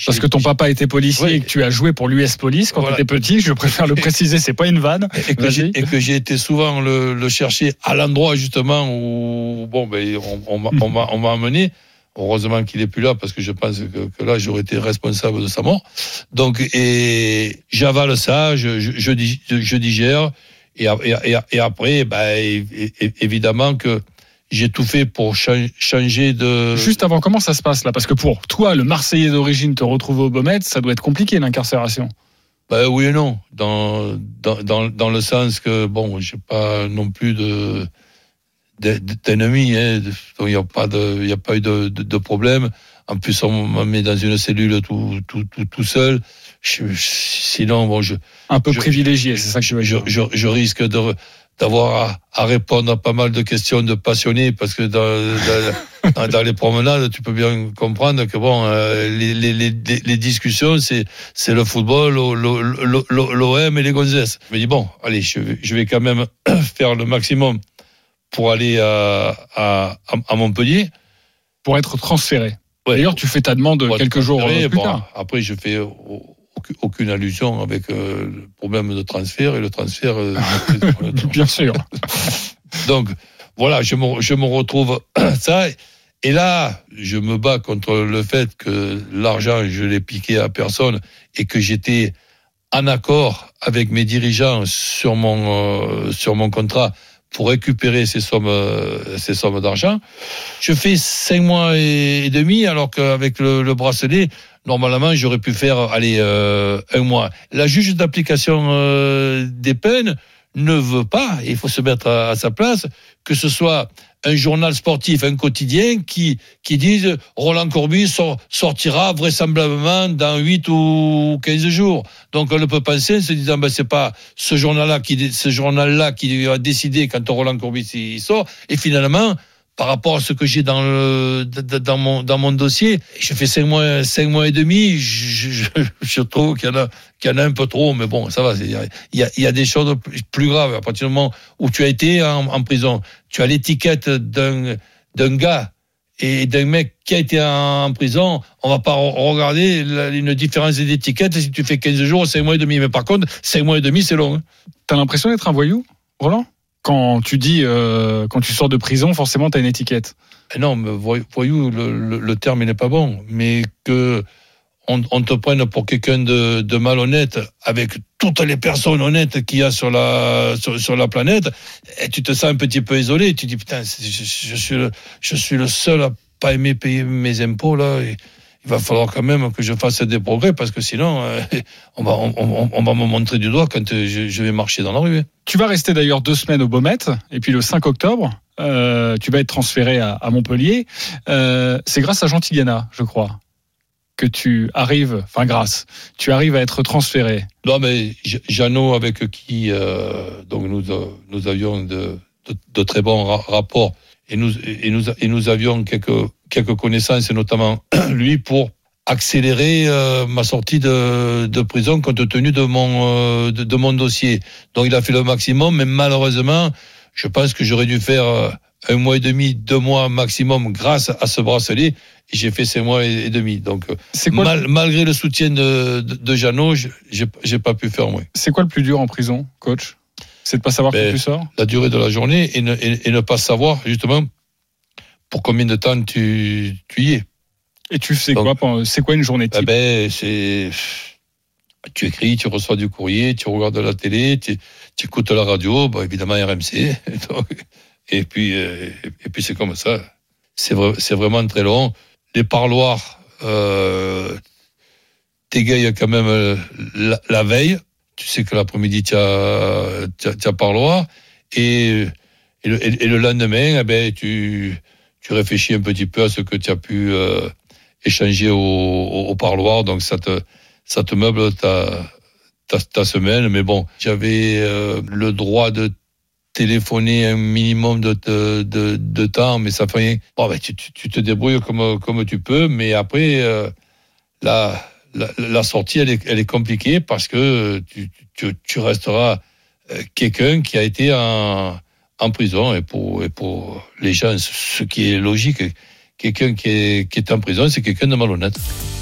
Parce que ton papa était policier et que tu as joué pour l'US Police quand Voilà. tu étais petit, je préfère le préciser, c'est pas une vanne. et que j'ai été souvent le, le chercher à l'endroit justement où bon ben on, on m'a on amené. Heureusement qu'il est plus là parce que je pense que, que là j'aurais été responsable de sa mort. Donc et j'avale ça je je, je, dig- je digère. Et, et, après ben évidemment que j'ai tout fait pour chan- changer de Juste avant, comment ça se passe là? Parce que pour toi, le Marseillais d'origine, te retrouver au Baumette, ça doit être compliqué l'incarcération. Ben oui et non, dans, dans, dans, dans le sens que, bon, j'ai pas non plus de d'ennemis. Hein. Donc il n'y a pas de, il a pas eu de, de, de, problème. En plus, on m'a mis dans une cellule tout, tout, tout, tout seul. Je, sinon, bon, je un peu je, privilégié, c'est ça que je, je, je, je risque de d'avoir à, à, répondre à pas mal de questions de passionnés parce que dans, dans, dans les promenades, tu peux bien comprendre que bon, euh, les, les, les, les, discussions, c'est c'est le football, l'OM et les gonzesses. Je me dis bon, allez, je, je vais quand même faire le maximum pour aller à, à, à Montpellier. Pour être transféré. Ouais. D'ailleurs, tu fais ta demande quelques jours plus bon, tard. Après, je fais aucune allusion avec euh, le problème de transfert et le transfert. Euh, Bien sûr. Donc, voilà, je me, je me retrouve ça. Et là, je me bats contre le fait que l'argent, je l'ai piqué à personne et que j'étais en accord avec mes dirigeants sur mon, euh, sur mon contrat pour récupérer ces sommes, euh, ces sommes d'argent. Je fais cinq mois et demi, alors qu'avec le, le, bracelet, normalement, j'aurais pu faire, allez, euh, un mois. La juge d'application euh, des peines ne veut pas, il faut se mettre à, à sa place, que ce soit un journal sportif, un quotidien qui, qui dise Roland Courbis sort, sortira vraisemblablement dans 8 ou 15 jours. Donc on ne peut penser en se disant ben, c'est pas ce journal-là qui, ce journal-là qui va décider quand Roland Courbis sort. Et finalement, par rapport à ce que j'ai dans le dans mon dans mon dossier, je fais cinq mois cinq mois et demi. Je, je, je trouve qu'il y en a qu'il y en a un peu trop, mais bon, ça va. Il y a il y a des choses plus graves. À partir du moment où tu as été en, prison, tu as l'étiquette d'un d'un gars et d'un mec qui a été en, prison, on va pas regarder une différence d'étiquette si tu fais 15 jours, 5 mois et demi. Mais par contre, 5 mois et demi, c'est long. Hein. T'as l'impression d'être un voyou, Roland? Quand tu dis euh, quand tu sors de prison, forcément tu as une étiquette. Non, mais voyou, le, le, le terme n'est pas bon, mais que on, te prenne pour quelqu'un de, malhonnête avec toutes les personnes honnêtes qu'il y a sur la sur, la planète, et tu te sens un petit peu isolé. Tu dis putain, je, suis le, seul à pas aimer payer mes impôts là. Il va falloir quand même que je fasse des progrès parce que sinon, euh, on, va, on, on, on, va me montrer du doigt quand je, je, vais marcher dans la rue. Tu vas rester d'ailleurs deux semaines au Beaumet et puis le 5 octobre, euh, tu vas être transféré à, à Montpellier. Euh, c'est grâce à Jean Tigana, je crois que tu arrives, enfin grâce, tu arrives à être transféré. Non mais Jeannot avec qui euh, donc nous nous avions de, de, de très bons ra rapports et nous et nous et nous avions quelques quelques connaissances, et notamment lui, pour accélérer euh, ma sortie de, de, prison compte tenu de mon, euh, de, de, mon dossier. Donc il a fait le maximum, mais malheureusement, je pense que j'aurais dû faire euh, un mois et demi, deux mois maximum grâce à ce bracelet. Et j'ai fait cinq mois et, demi. Donc, mal, malgré le soutien de, de, de Jeannot, j'ai pas pu faire moins. C'est quoi le plus dur en prison, coach? C'est de pas savoir ben, quand tu sors? La durée de la journée et ne, et, et ne pas savoir justement pour combien de temps tu, tu y es. Et tu fais quoi C'est quoi une journée type eh ben, c'est tu écris, tu reçois du courrier, tu regardes la télé, tu, tu écoutes la radio, bah, évidemment RMC. et puis euh, et puis c'est comme ça. C'est vrai, c'est vraiment très long. Les parloirs euh, t'égayent quand même euh, la, la, veille. Tu sais que l'après-midi tu as, parloir et et le, et le lendemain, eh ben tu tu réfléchis un petit peu à ce que tu as pu euh, échanger au, au, parloir, donc ça te, ça te meuble ta, ta, semaine. Mais bon, j'avais euh, le droit de téléphoner un minimum de, de, de, temps, mais ça fait. Bon, ben, tu, tu, tu, te débrouilles comme, comme tu peux, mais après, euh, la, la, la, sortie, elle est, elle est compliquée parce que tu, tu, tu resteras quelqu'un qui a été en en prison et pour, et pour les gens, ce qui est logique, quelqu'un qui est, qui est en prison, c'est quelqu'un de malhonnête.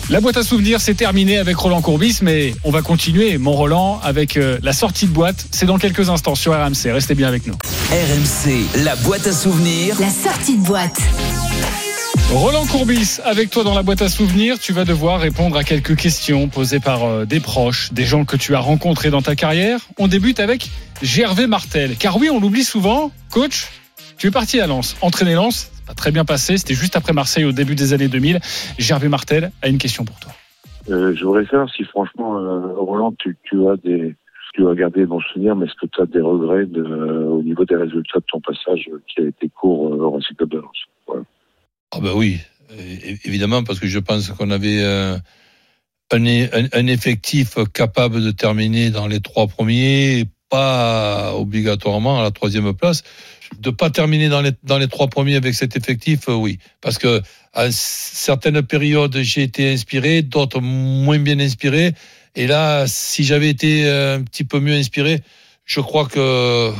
La boîte à souvenirs, c'est terminé avec Roland Courbis, mais on va continuer, mon Roland, avec euh, la sortie de boîte. C'est dans quelques instants sur RMC. Restez bien avec nous. RMC, la boîte à souvenirs. La sortie de boîte. Roland Courbis, avec toi dans la boîte à souvenirs, tu vas devoir répondre à quelques questions posées par euh, des proches, des gens que tu as rencontrés dans ta carrière. On débute avec Gervais Martel. Car oui, on l'oublie souvent, coach, tu es parti à Lens, entraîner Lens, pas très bien passé, c'était juste après Marseille au début des années 2000. Gervais Martel a une question pour toi. Euh, je voudrais savoir si franchement, euh, Roland, tu, as des, Tu vas garder mon souvenir, mais est-ce que tu as des regrets de, au niveau des résultats de ton passage qui a été court au Racing Club de Lens? Ah ben oui, évidemment, parce que je pense qu'on avait euh, un, effectif capable de terminer dans les trois premiers, pas obligatoirement à la troisième place. De pas terminer dans les, dans les trois premiers avec cet effectif, euh, oui. Parce que à certaines périodes, j'ai été inspiré, d'autres moins bien inspiré. Et là, si j'avais été un petit peu mieux inspiré, je crois que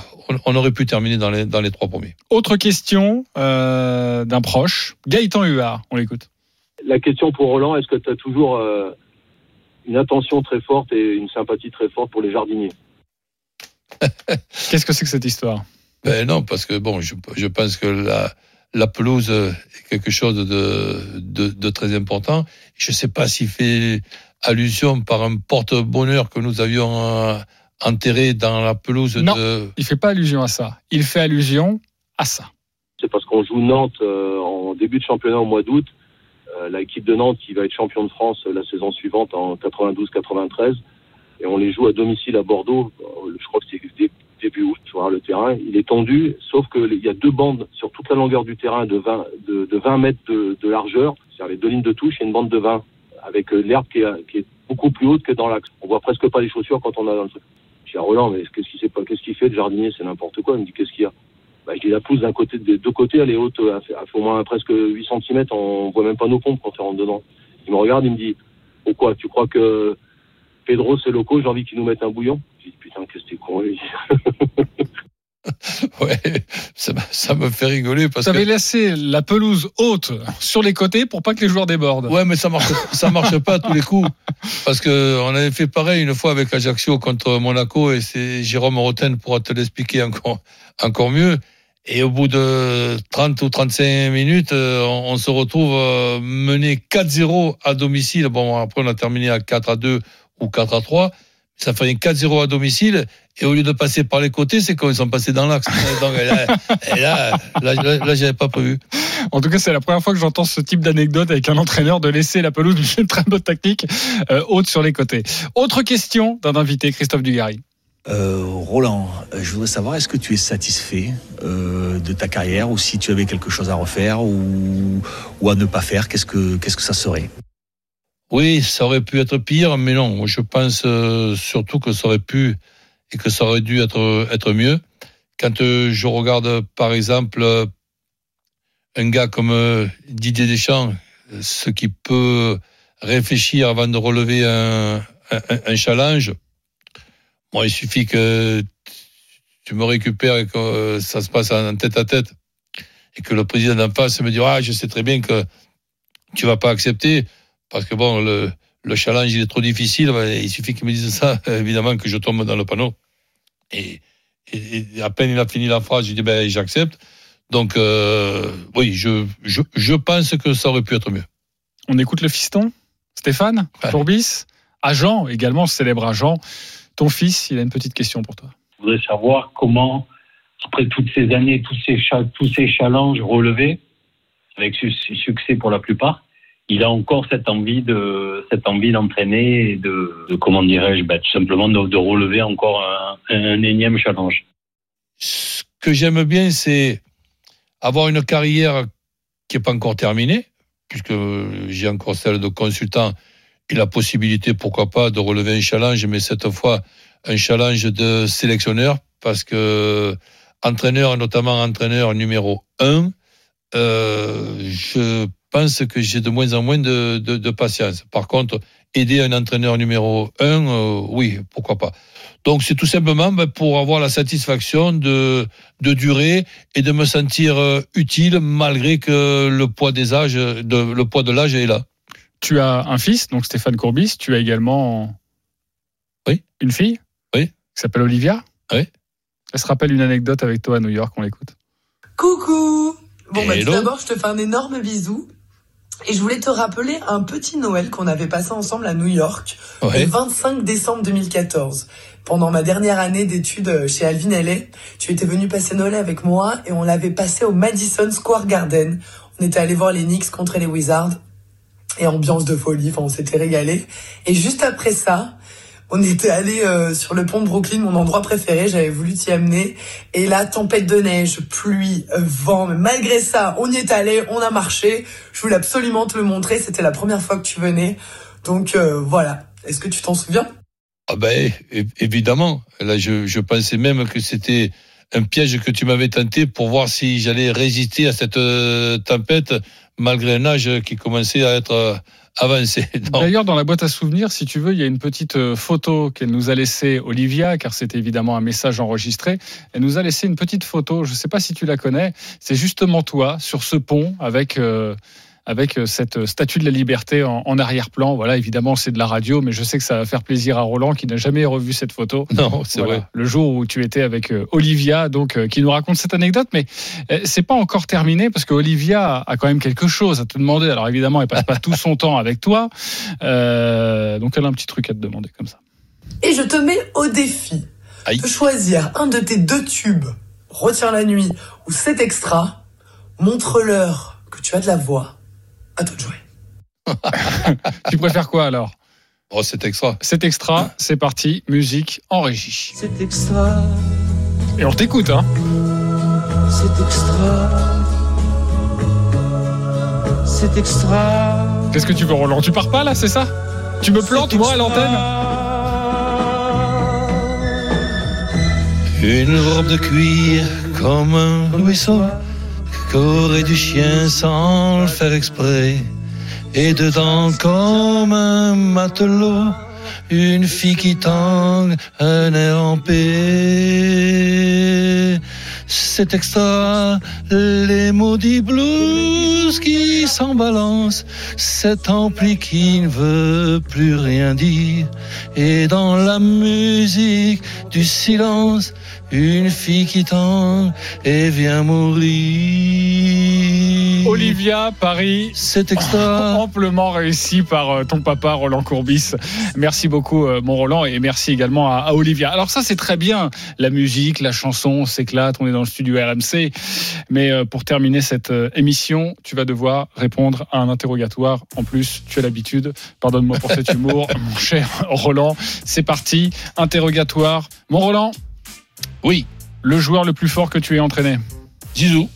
on aurait pu terminer dans les, dans les trois premiers. Autre question euh, d'un proche, Gaëtan Huard, on l'écoute. La question pour Roland, est-ce que tu as toujours euh, une attention très forte et une sympathie très forte pour les jardiniers? Qu'est-ce que c'est que cette histoire? Ben Non, parce que bon, je, je pense que la, la pelouse est quelque chose de, de, de très important. Je ne sais pas s'il fait allusion par un porte-bonheur que nous avions euh, enterré dans la pelouse non, de... il fait pas allusion à ça. Il fait allusion à ça. C'est parce qu'on joue Nantes euh, en début de championnat au mois d'août. Euh, L'équipe de Nantes qui va être champion de France la saison suivante en 92-93. Et on les joue à domicile à Bordeaux. Je crois que c'est début août, tu vois, le terrain. Il est tendu, sauf qu'il y a deux bandes sur toute la longueur du terrain de 20, de, de 20 mètres de, de largeur. C'est-à-dire les deux lignes de touche et une bande de 20 avec l'herbe qui est, qui est beaucoup plus haute que dans l'axe. On voit presque pas les chaussures quand on a dans le truc. Dis à Roland, mais qu'est-ce qu'est-ce qu'il fait le jardinier, c'est n'importe quoi. Il me dit qu'est-ce qu'il y a? Bah, je la pousse d'un côté, des deux côtés, elle est haute, elle fait, au moins presque 8 cm, on voit même pas nos pompes quand on rentre dedans. Il me regarde, il me dit, pourquoi, tu crois que Pedro c'est loco, j'ai envie qu'il nous mette un bouillon? Je dis putain, qu'est-ce que t'es con lui. ouais, ça, ça, me fait rigoler parce Vous que. laissé la pelouse haute sur les côtés pour pas que les joueurs débordent. Ouais, mais ça marche, ça marche pas à tous les coups. Parce que on avait fait pareil une fois avec Ajaccio contre Monaco et c'est Jérôme Roten pourra te l'expliquer encore, encore mieux. Et au bout de 30 ou 35 minutes, on, on se retrouve mené 4-0 à domicile. Bon, après, on a terminé à 4 à 2 ou 4 à 3. Ça fait 4-0 à domicile. Et au lieu de passer par les côtés, c'est quand ils sont passés dans l'axe. Donc là, et là, là, là, là j'avais pas prévu. En tout cas, c'est la première fois que j'entends ce type d'anecdote avec un entraîneur de laisser la pelouse d'une très bonne technique euh, haute sur les côtés. Autre question d'un invité, Christophe Dugarry. Euh, Roland, je voudrais savoir, est-ce que tu es satisfait euh, de ta carrière ou si tu avais quelque chose à refaire ou, ou à ne pas faire, qu'est-ce que, qu'est-ce que ça serait? Oui, ça aurait pu être pire, mais non, je pense euh, surtout que ça aurait pu et que ça aurait dû être, être mieux. Quand euh, je regarde, par exemple, euh, un gars comme Didier Deschamps, ce qui peut réfléchir avant de relever un, un, un challenge, Bon, il suffit que tu me récupères et que ça se passe en tête à tête et que le président d'en face me dit ah je sais très bien que tu vas pas accepter parce que bon le, le challenge il est trop difficile il suffit qu'il me dise ça évidemment que je tombe dans le panneau. Et, et, et à peine il a fini la phrase je dis ben j'accepte. Donc euh, oui je, je je pense que ça aurait pu être mieux. On écoute le fiston. Stéphane ouais. Courbis. Agent également célèbre agent ton fils, il a une petite question pour toi. Je voudrais savoir comment, après toutes ces années, tous ces, tous ces challenges relevés, avec succès pour la plupart, il a encore cette envie de cette envie d'entraîner et de, comment dirais-je, bah, tout simplement de, relever encore un, énième challenge. Ce que j'aime bien, c'est avoir une carrière qui n'est pas encore terminée, puisque j'ai encore celle de consultant et la possibilité, pourquoi pas, de relever un challenge, mais cette fois un challenge de sélectionneur, parce que entraîneur, notamment entraîneur numéro un, euh, je pense que j'ai de moins en moins de, de, de, patience. Par contre, aider un entraîneur numéro un, euh, oui, pourquoi pas. Donc c'est tout simplement ben, pour avoir la satisfaction de, de durer et de me sentir euh, utile malgré que le poids des âges, de, le poids de l'âge est là. Tu as un fils, donc Stéphane Courbis. Tu as également oui. une fille oui. qui s'appelle Olivia. Oui. Elle se rappelle une anecdote avec toi à New York, on l'écoute. Coucou Bon, bah, tout d'abord, je te fais un énorme bisou. Et je voulais te rappeler un petit Noël qu'on avait passé ensemble à New York ouais. le 25 décembre 2014. Pendant ma dernière année d'études chez Alvin Ailey, tu étais venu passer Noël avec moi et on l'avait passé au Madison Square Garden. On était allé voir les Knicks contre les Wizards et ambiance de folie, enfin on s'était régalé. Et juste après ça, On était allé euh, sur le pont de Brooklyn, mon endroit préféré. J'avais voulu t'y amener. Et là, tempête de neige, pluie, euh, vent. Mais malgré ça, on y est allé, on a marché. Je voulais absolument te le montrer. C'était la première fois que tu venais. Donc euh, voilà. Est-ce que tu t'en souviens? Ah ben évidemment. Là, je, pensais même que c'était un piège que tu m'avais tenté pour voir si j'allais résister à cette tempête malgré un âge qui commençait à être euh, avancé. D'ailleurs, dans la boîte à souvenirs, si tu veux, il y a une petite euh, photo qu'elle nous a laissée, Olivia, car c'était évidemment un message enregistré. Elle nous a laissé une petite photo. Je ne sais pas si tu la connais. C'est justement toi sur ce pont avec. euh, avec euh, cette statue de la liberté en, en arrière-plan. Voilà, évidemment, c'est de la radio, mais je sais que ça va faire plaisir à Roland qui n'a jamais revu cette photo. Non, c'est Voilà, vrai. Le jour où tu étais avec euh, Olivia, donc euh, qui nous raconte cette anecdote, mais euh, c'est pas encore terminé parce que Olivia a quand même quelque chose à te demander. Alors évidemment, elle passe pas tout son temps avec toi, Euh, donc elle a un petit truc à te demander comme ça. Et je te mets au défi Aïe. de choisir un de tes deux tubes, Retiens la nuit ou cet extra, montre-leur que tu as de la voix. À toi de jouer. Tu préfères quoi alors? Oh, c'est extra. Cet extra, c'est parti, musique en régie. C'est extra, Et on t'écoute, hein c'est extra. C'est extra. Qu'est-ce que tu veux, Roland? Tu pars pas là, c'est ça? Tu me plantes moi à l'antenne? Une robe de cuir comme un ruisseau qu'aurait du chien sans le faire exprès. Et dedans comme un matelot, une fille qui tangue un air en paix. C'est extra, les maudits blues qui s'en balancent, cet ampli qui ne veut plus rien dire. Et dans la musique du silence, une fille qui tangue et vient mourir. Olivia, Paris, C'est extra. amplement réussi par euh, ton papa Roland Courbis. Merci beaucoup euh, mon Roland et merci également à, à Olivia. Alors ça c'est très bien, la musique, la chanson, on s'éclate, on est dans le studio RMC. Mais euh, pour terminer cette émission, tu vas devoir répondre à un interrogatoire. En plus, tu as l'habitude. Pardonne-moi pour cet humour, mon cher Roland. C'est parti, interrogatoire. Mon Roland, Oui, le joueur le plus fort que tu aies entraîné, Zizou.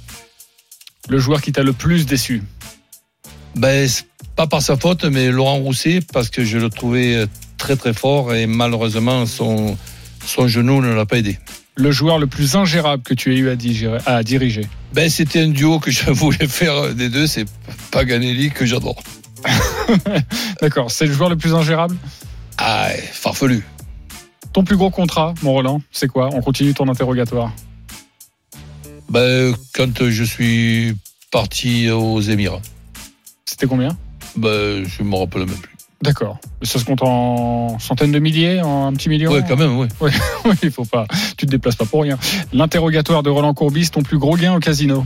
le joueur qui t'a le plus déçu. Ben, pas par sa faute, mais Laurent Rousset, parce que je le trouvais très très fort et malheureusement son, son genou ne l'a pas aidé. Le joueur le plus ingérable que tu aies eu à, digérer- à diriger. Ben, c'était un duo que je voulais faire des deux, c'est Paganelli que j'adore. D'accord, c'est le joueur le plus ingérable? Ah, farfelu. Ton plus gros contrat, mon Roland, c'est quoi? On continue ton interrogatoire. Ben, quand je suis parti aux Émirats, C'était combien? Ben, je me rappelle même plus. D'accord. Ça se compte en centaines de milliers, en un petit million? Ouais, quand même, oui. Oui, oui, il faut pas. Tu te déplaces pas pour rien. L'interrogatoire de Roland Courbis, ton plus gros gain au casino?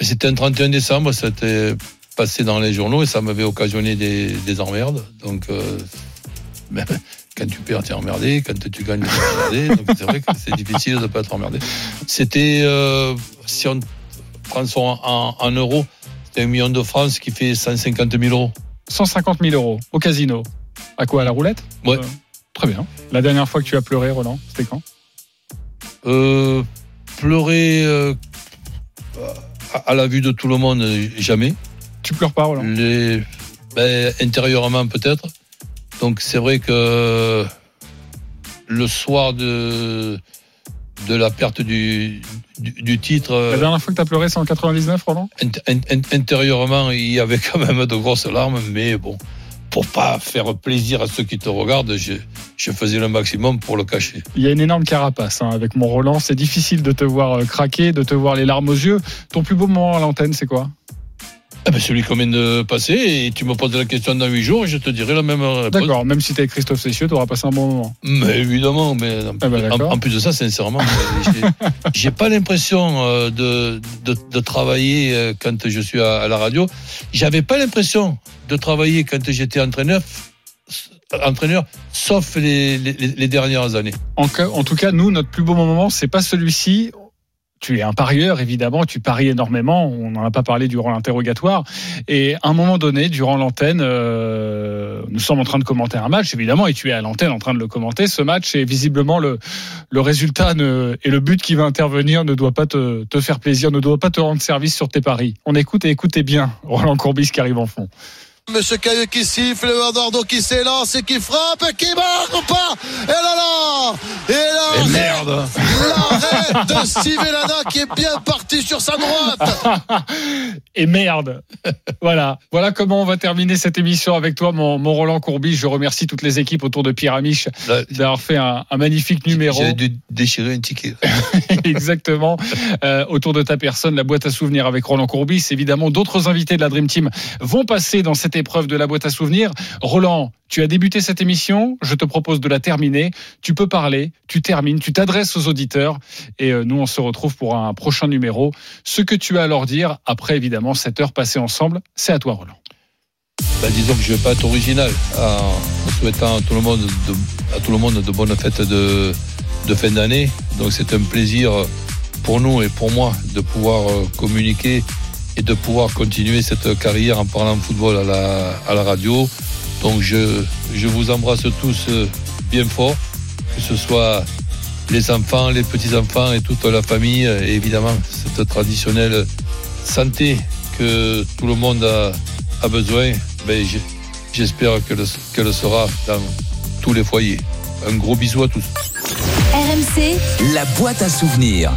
C'était un 31 décembre, ça était passé dans les journaux et ça m'avait occasionné des, des emmerdes. Donc, euh, quand tu perds, tu es emmerdé. Quand tu gagnes, tu es emmerdé. Donc, c'est vrai que c'est difficile de ne pas être emmerdé. C'était, euh, si on prend ça en, en euros, c'était un million de France qui fait 150 000 euros. 150 000 euros au casino. À quoi À la roulette? Ouais. Euh, Très bien. La dernière fois que tu as pleuré, Roland, c'était quand? Euh, pleurer euh, à, à la vue de tout le monde, jamais. Tu pleures pas, Roland? Les, ben, intérieurement peut-être. Donc c'est vrai que le soir de, de la perte du, du, du titre, La dernière fois que tu as pleuré, c'est en 99, Roland? int- int- intérieurement, il y avait quand même de grosses larmes, mais bon, pour pas faire plaisir à ceux qui te regardent, je, je faisais le maximum pour le cacher. Il y a une énorme carapace hein, avec mon Roland. C'est difficile de te voir euh, craquer, de te voir les larmes aux yeux. Ton plus beau moment à l'antenne, c'est quoi? Ah ben celui qu'on vient de passer, et tu me poses la question dans huit jours, et je te dirai la même réponse. D'accord, même si tu avec Christophe Cessieux, tu auras passé un bon moment. Mais évidemment, mais en, Ah ben, en- d'accord. en plus de ça, sincèrement, j'ai- pas l'impression euh, de, de, de travailler euh, quand je suis à, à la radio. J'avais pas l'impression de travailler quand j'étais entraîneur, entraîneur, sauf les, les, les dernières années. En, en tout cas, nous, notre plus beau moment, c'est pas celui-ci. Tu es un parieur, évidemment, tu paries énormément. On n'en a pas parlé durant l'interrogatoire. Et à un moment donné, durant l'antenne, euh, nous sommes en train de commenter un match, évidemment, et tu es à l'antenne en train de le commenter. Ce match, et visiblement, le, le résultat ne, et le but qui va intervenir ne doit pas te, te faire plaisir, ne doit pas te rendre service sur tes paris. On écoute et écoutez bien Roland Courbis qui arrive en fond. Monsieur Cailleux qui siffle, Eduardo qui s'élance et qui frappe, qui marque ou pas Et là là Et là Et merde L'arrêt de Steve Elana qui est bien parti sur sa droite Et merde Voilà, voilà comment on va terminer cette émission avec toi, mon, mon Roland Courbis. Je remercie toutes les équipes autour de Pierre Amiche d'avoir fait un, un magnifique numéro. J'ai dû déchirer un ticket. Exactement. Euh, autour de ta personne, la boîte à souvenirs avec Roland Courbis. Évidemment, d'autres invités de la Dream Team vont passer dans cette épreuve de la boîte à souvenirs. Roland, tu as débuté cette émission, je te propose de la terminer. Tu peux parler, tu termines, tu t'adresses aux auditeurs et euh, nous on se retrouve pour un prochain numéro. Ce que tu as à leur dire, après évidemment cette heure passée ensemble, c'est à toi Roland. Ben, disons que je ne vais pas être original en, souhaitant à tout le monde de, à tout le monde de bonnes fêtes de, de fin d'année. Donc c'est un plaisir pour nous et pour moi de pouvoir euh, communiquer et de pouvoir continuer cette carrière en parlant football à la, à la radio. Donc je, je vous embrasse tous euh, bien fort, que ce soit les enfants, les petits-enfants et toute la famille, et évidemment cette traditionnelle santé que tout le monde a, a besoin, ben, j'espère qu'elle qu sera dans tous les foyers. Un gros bisou à tous. RMC, la boîte à souvenirs.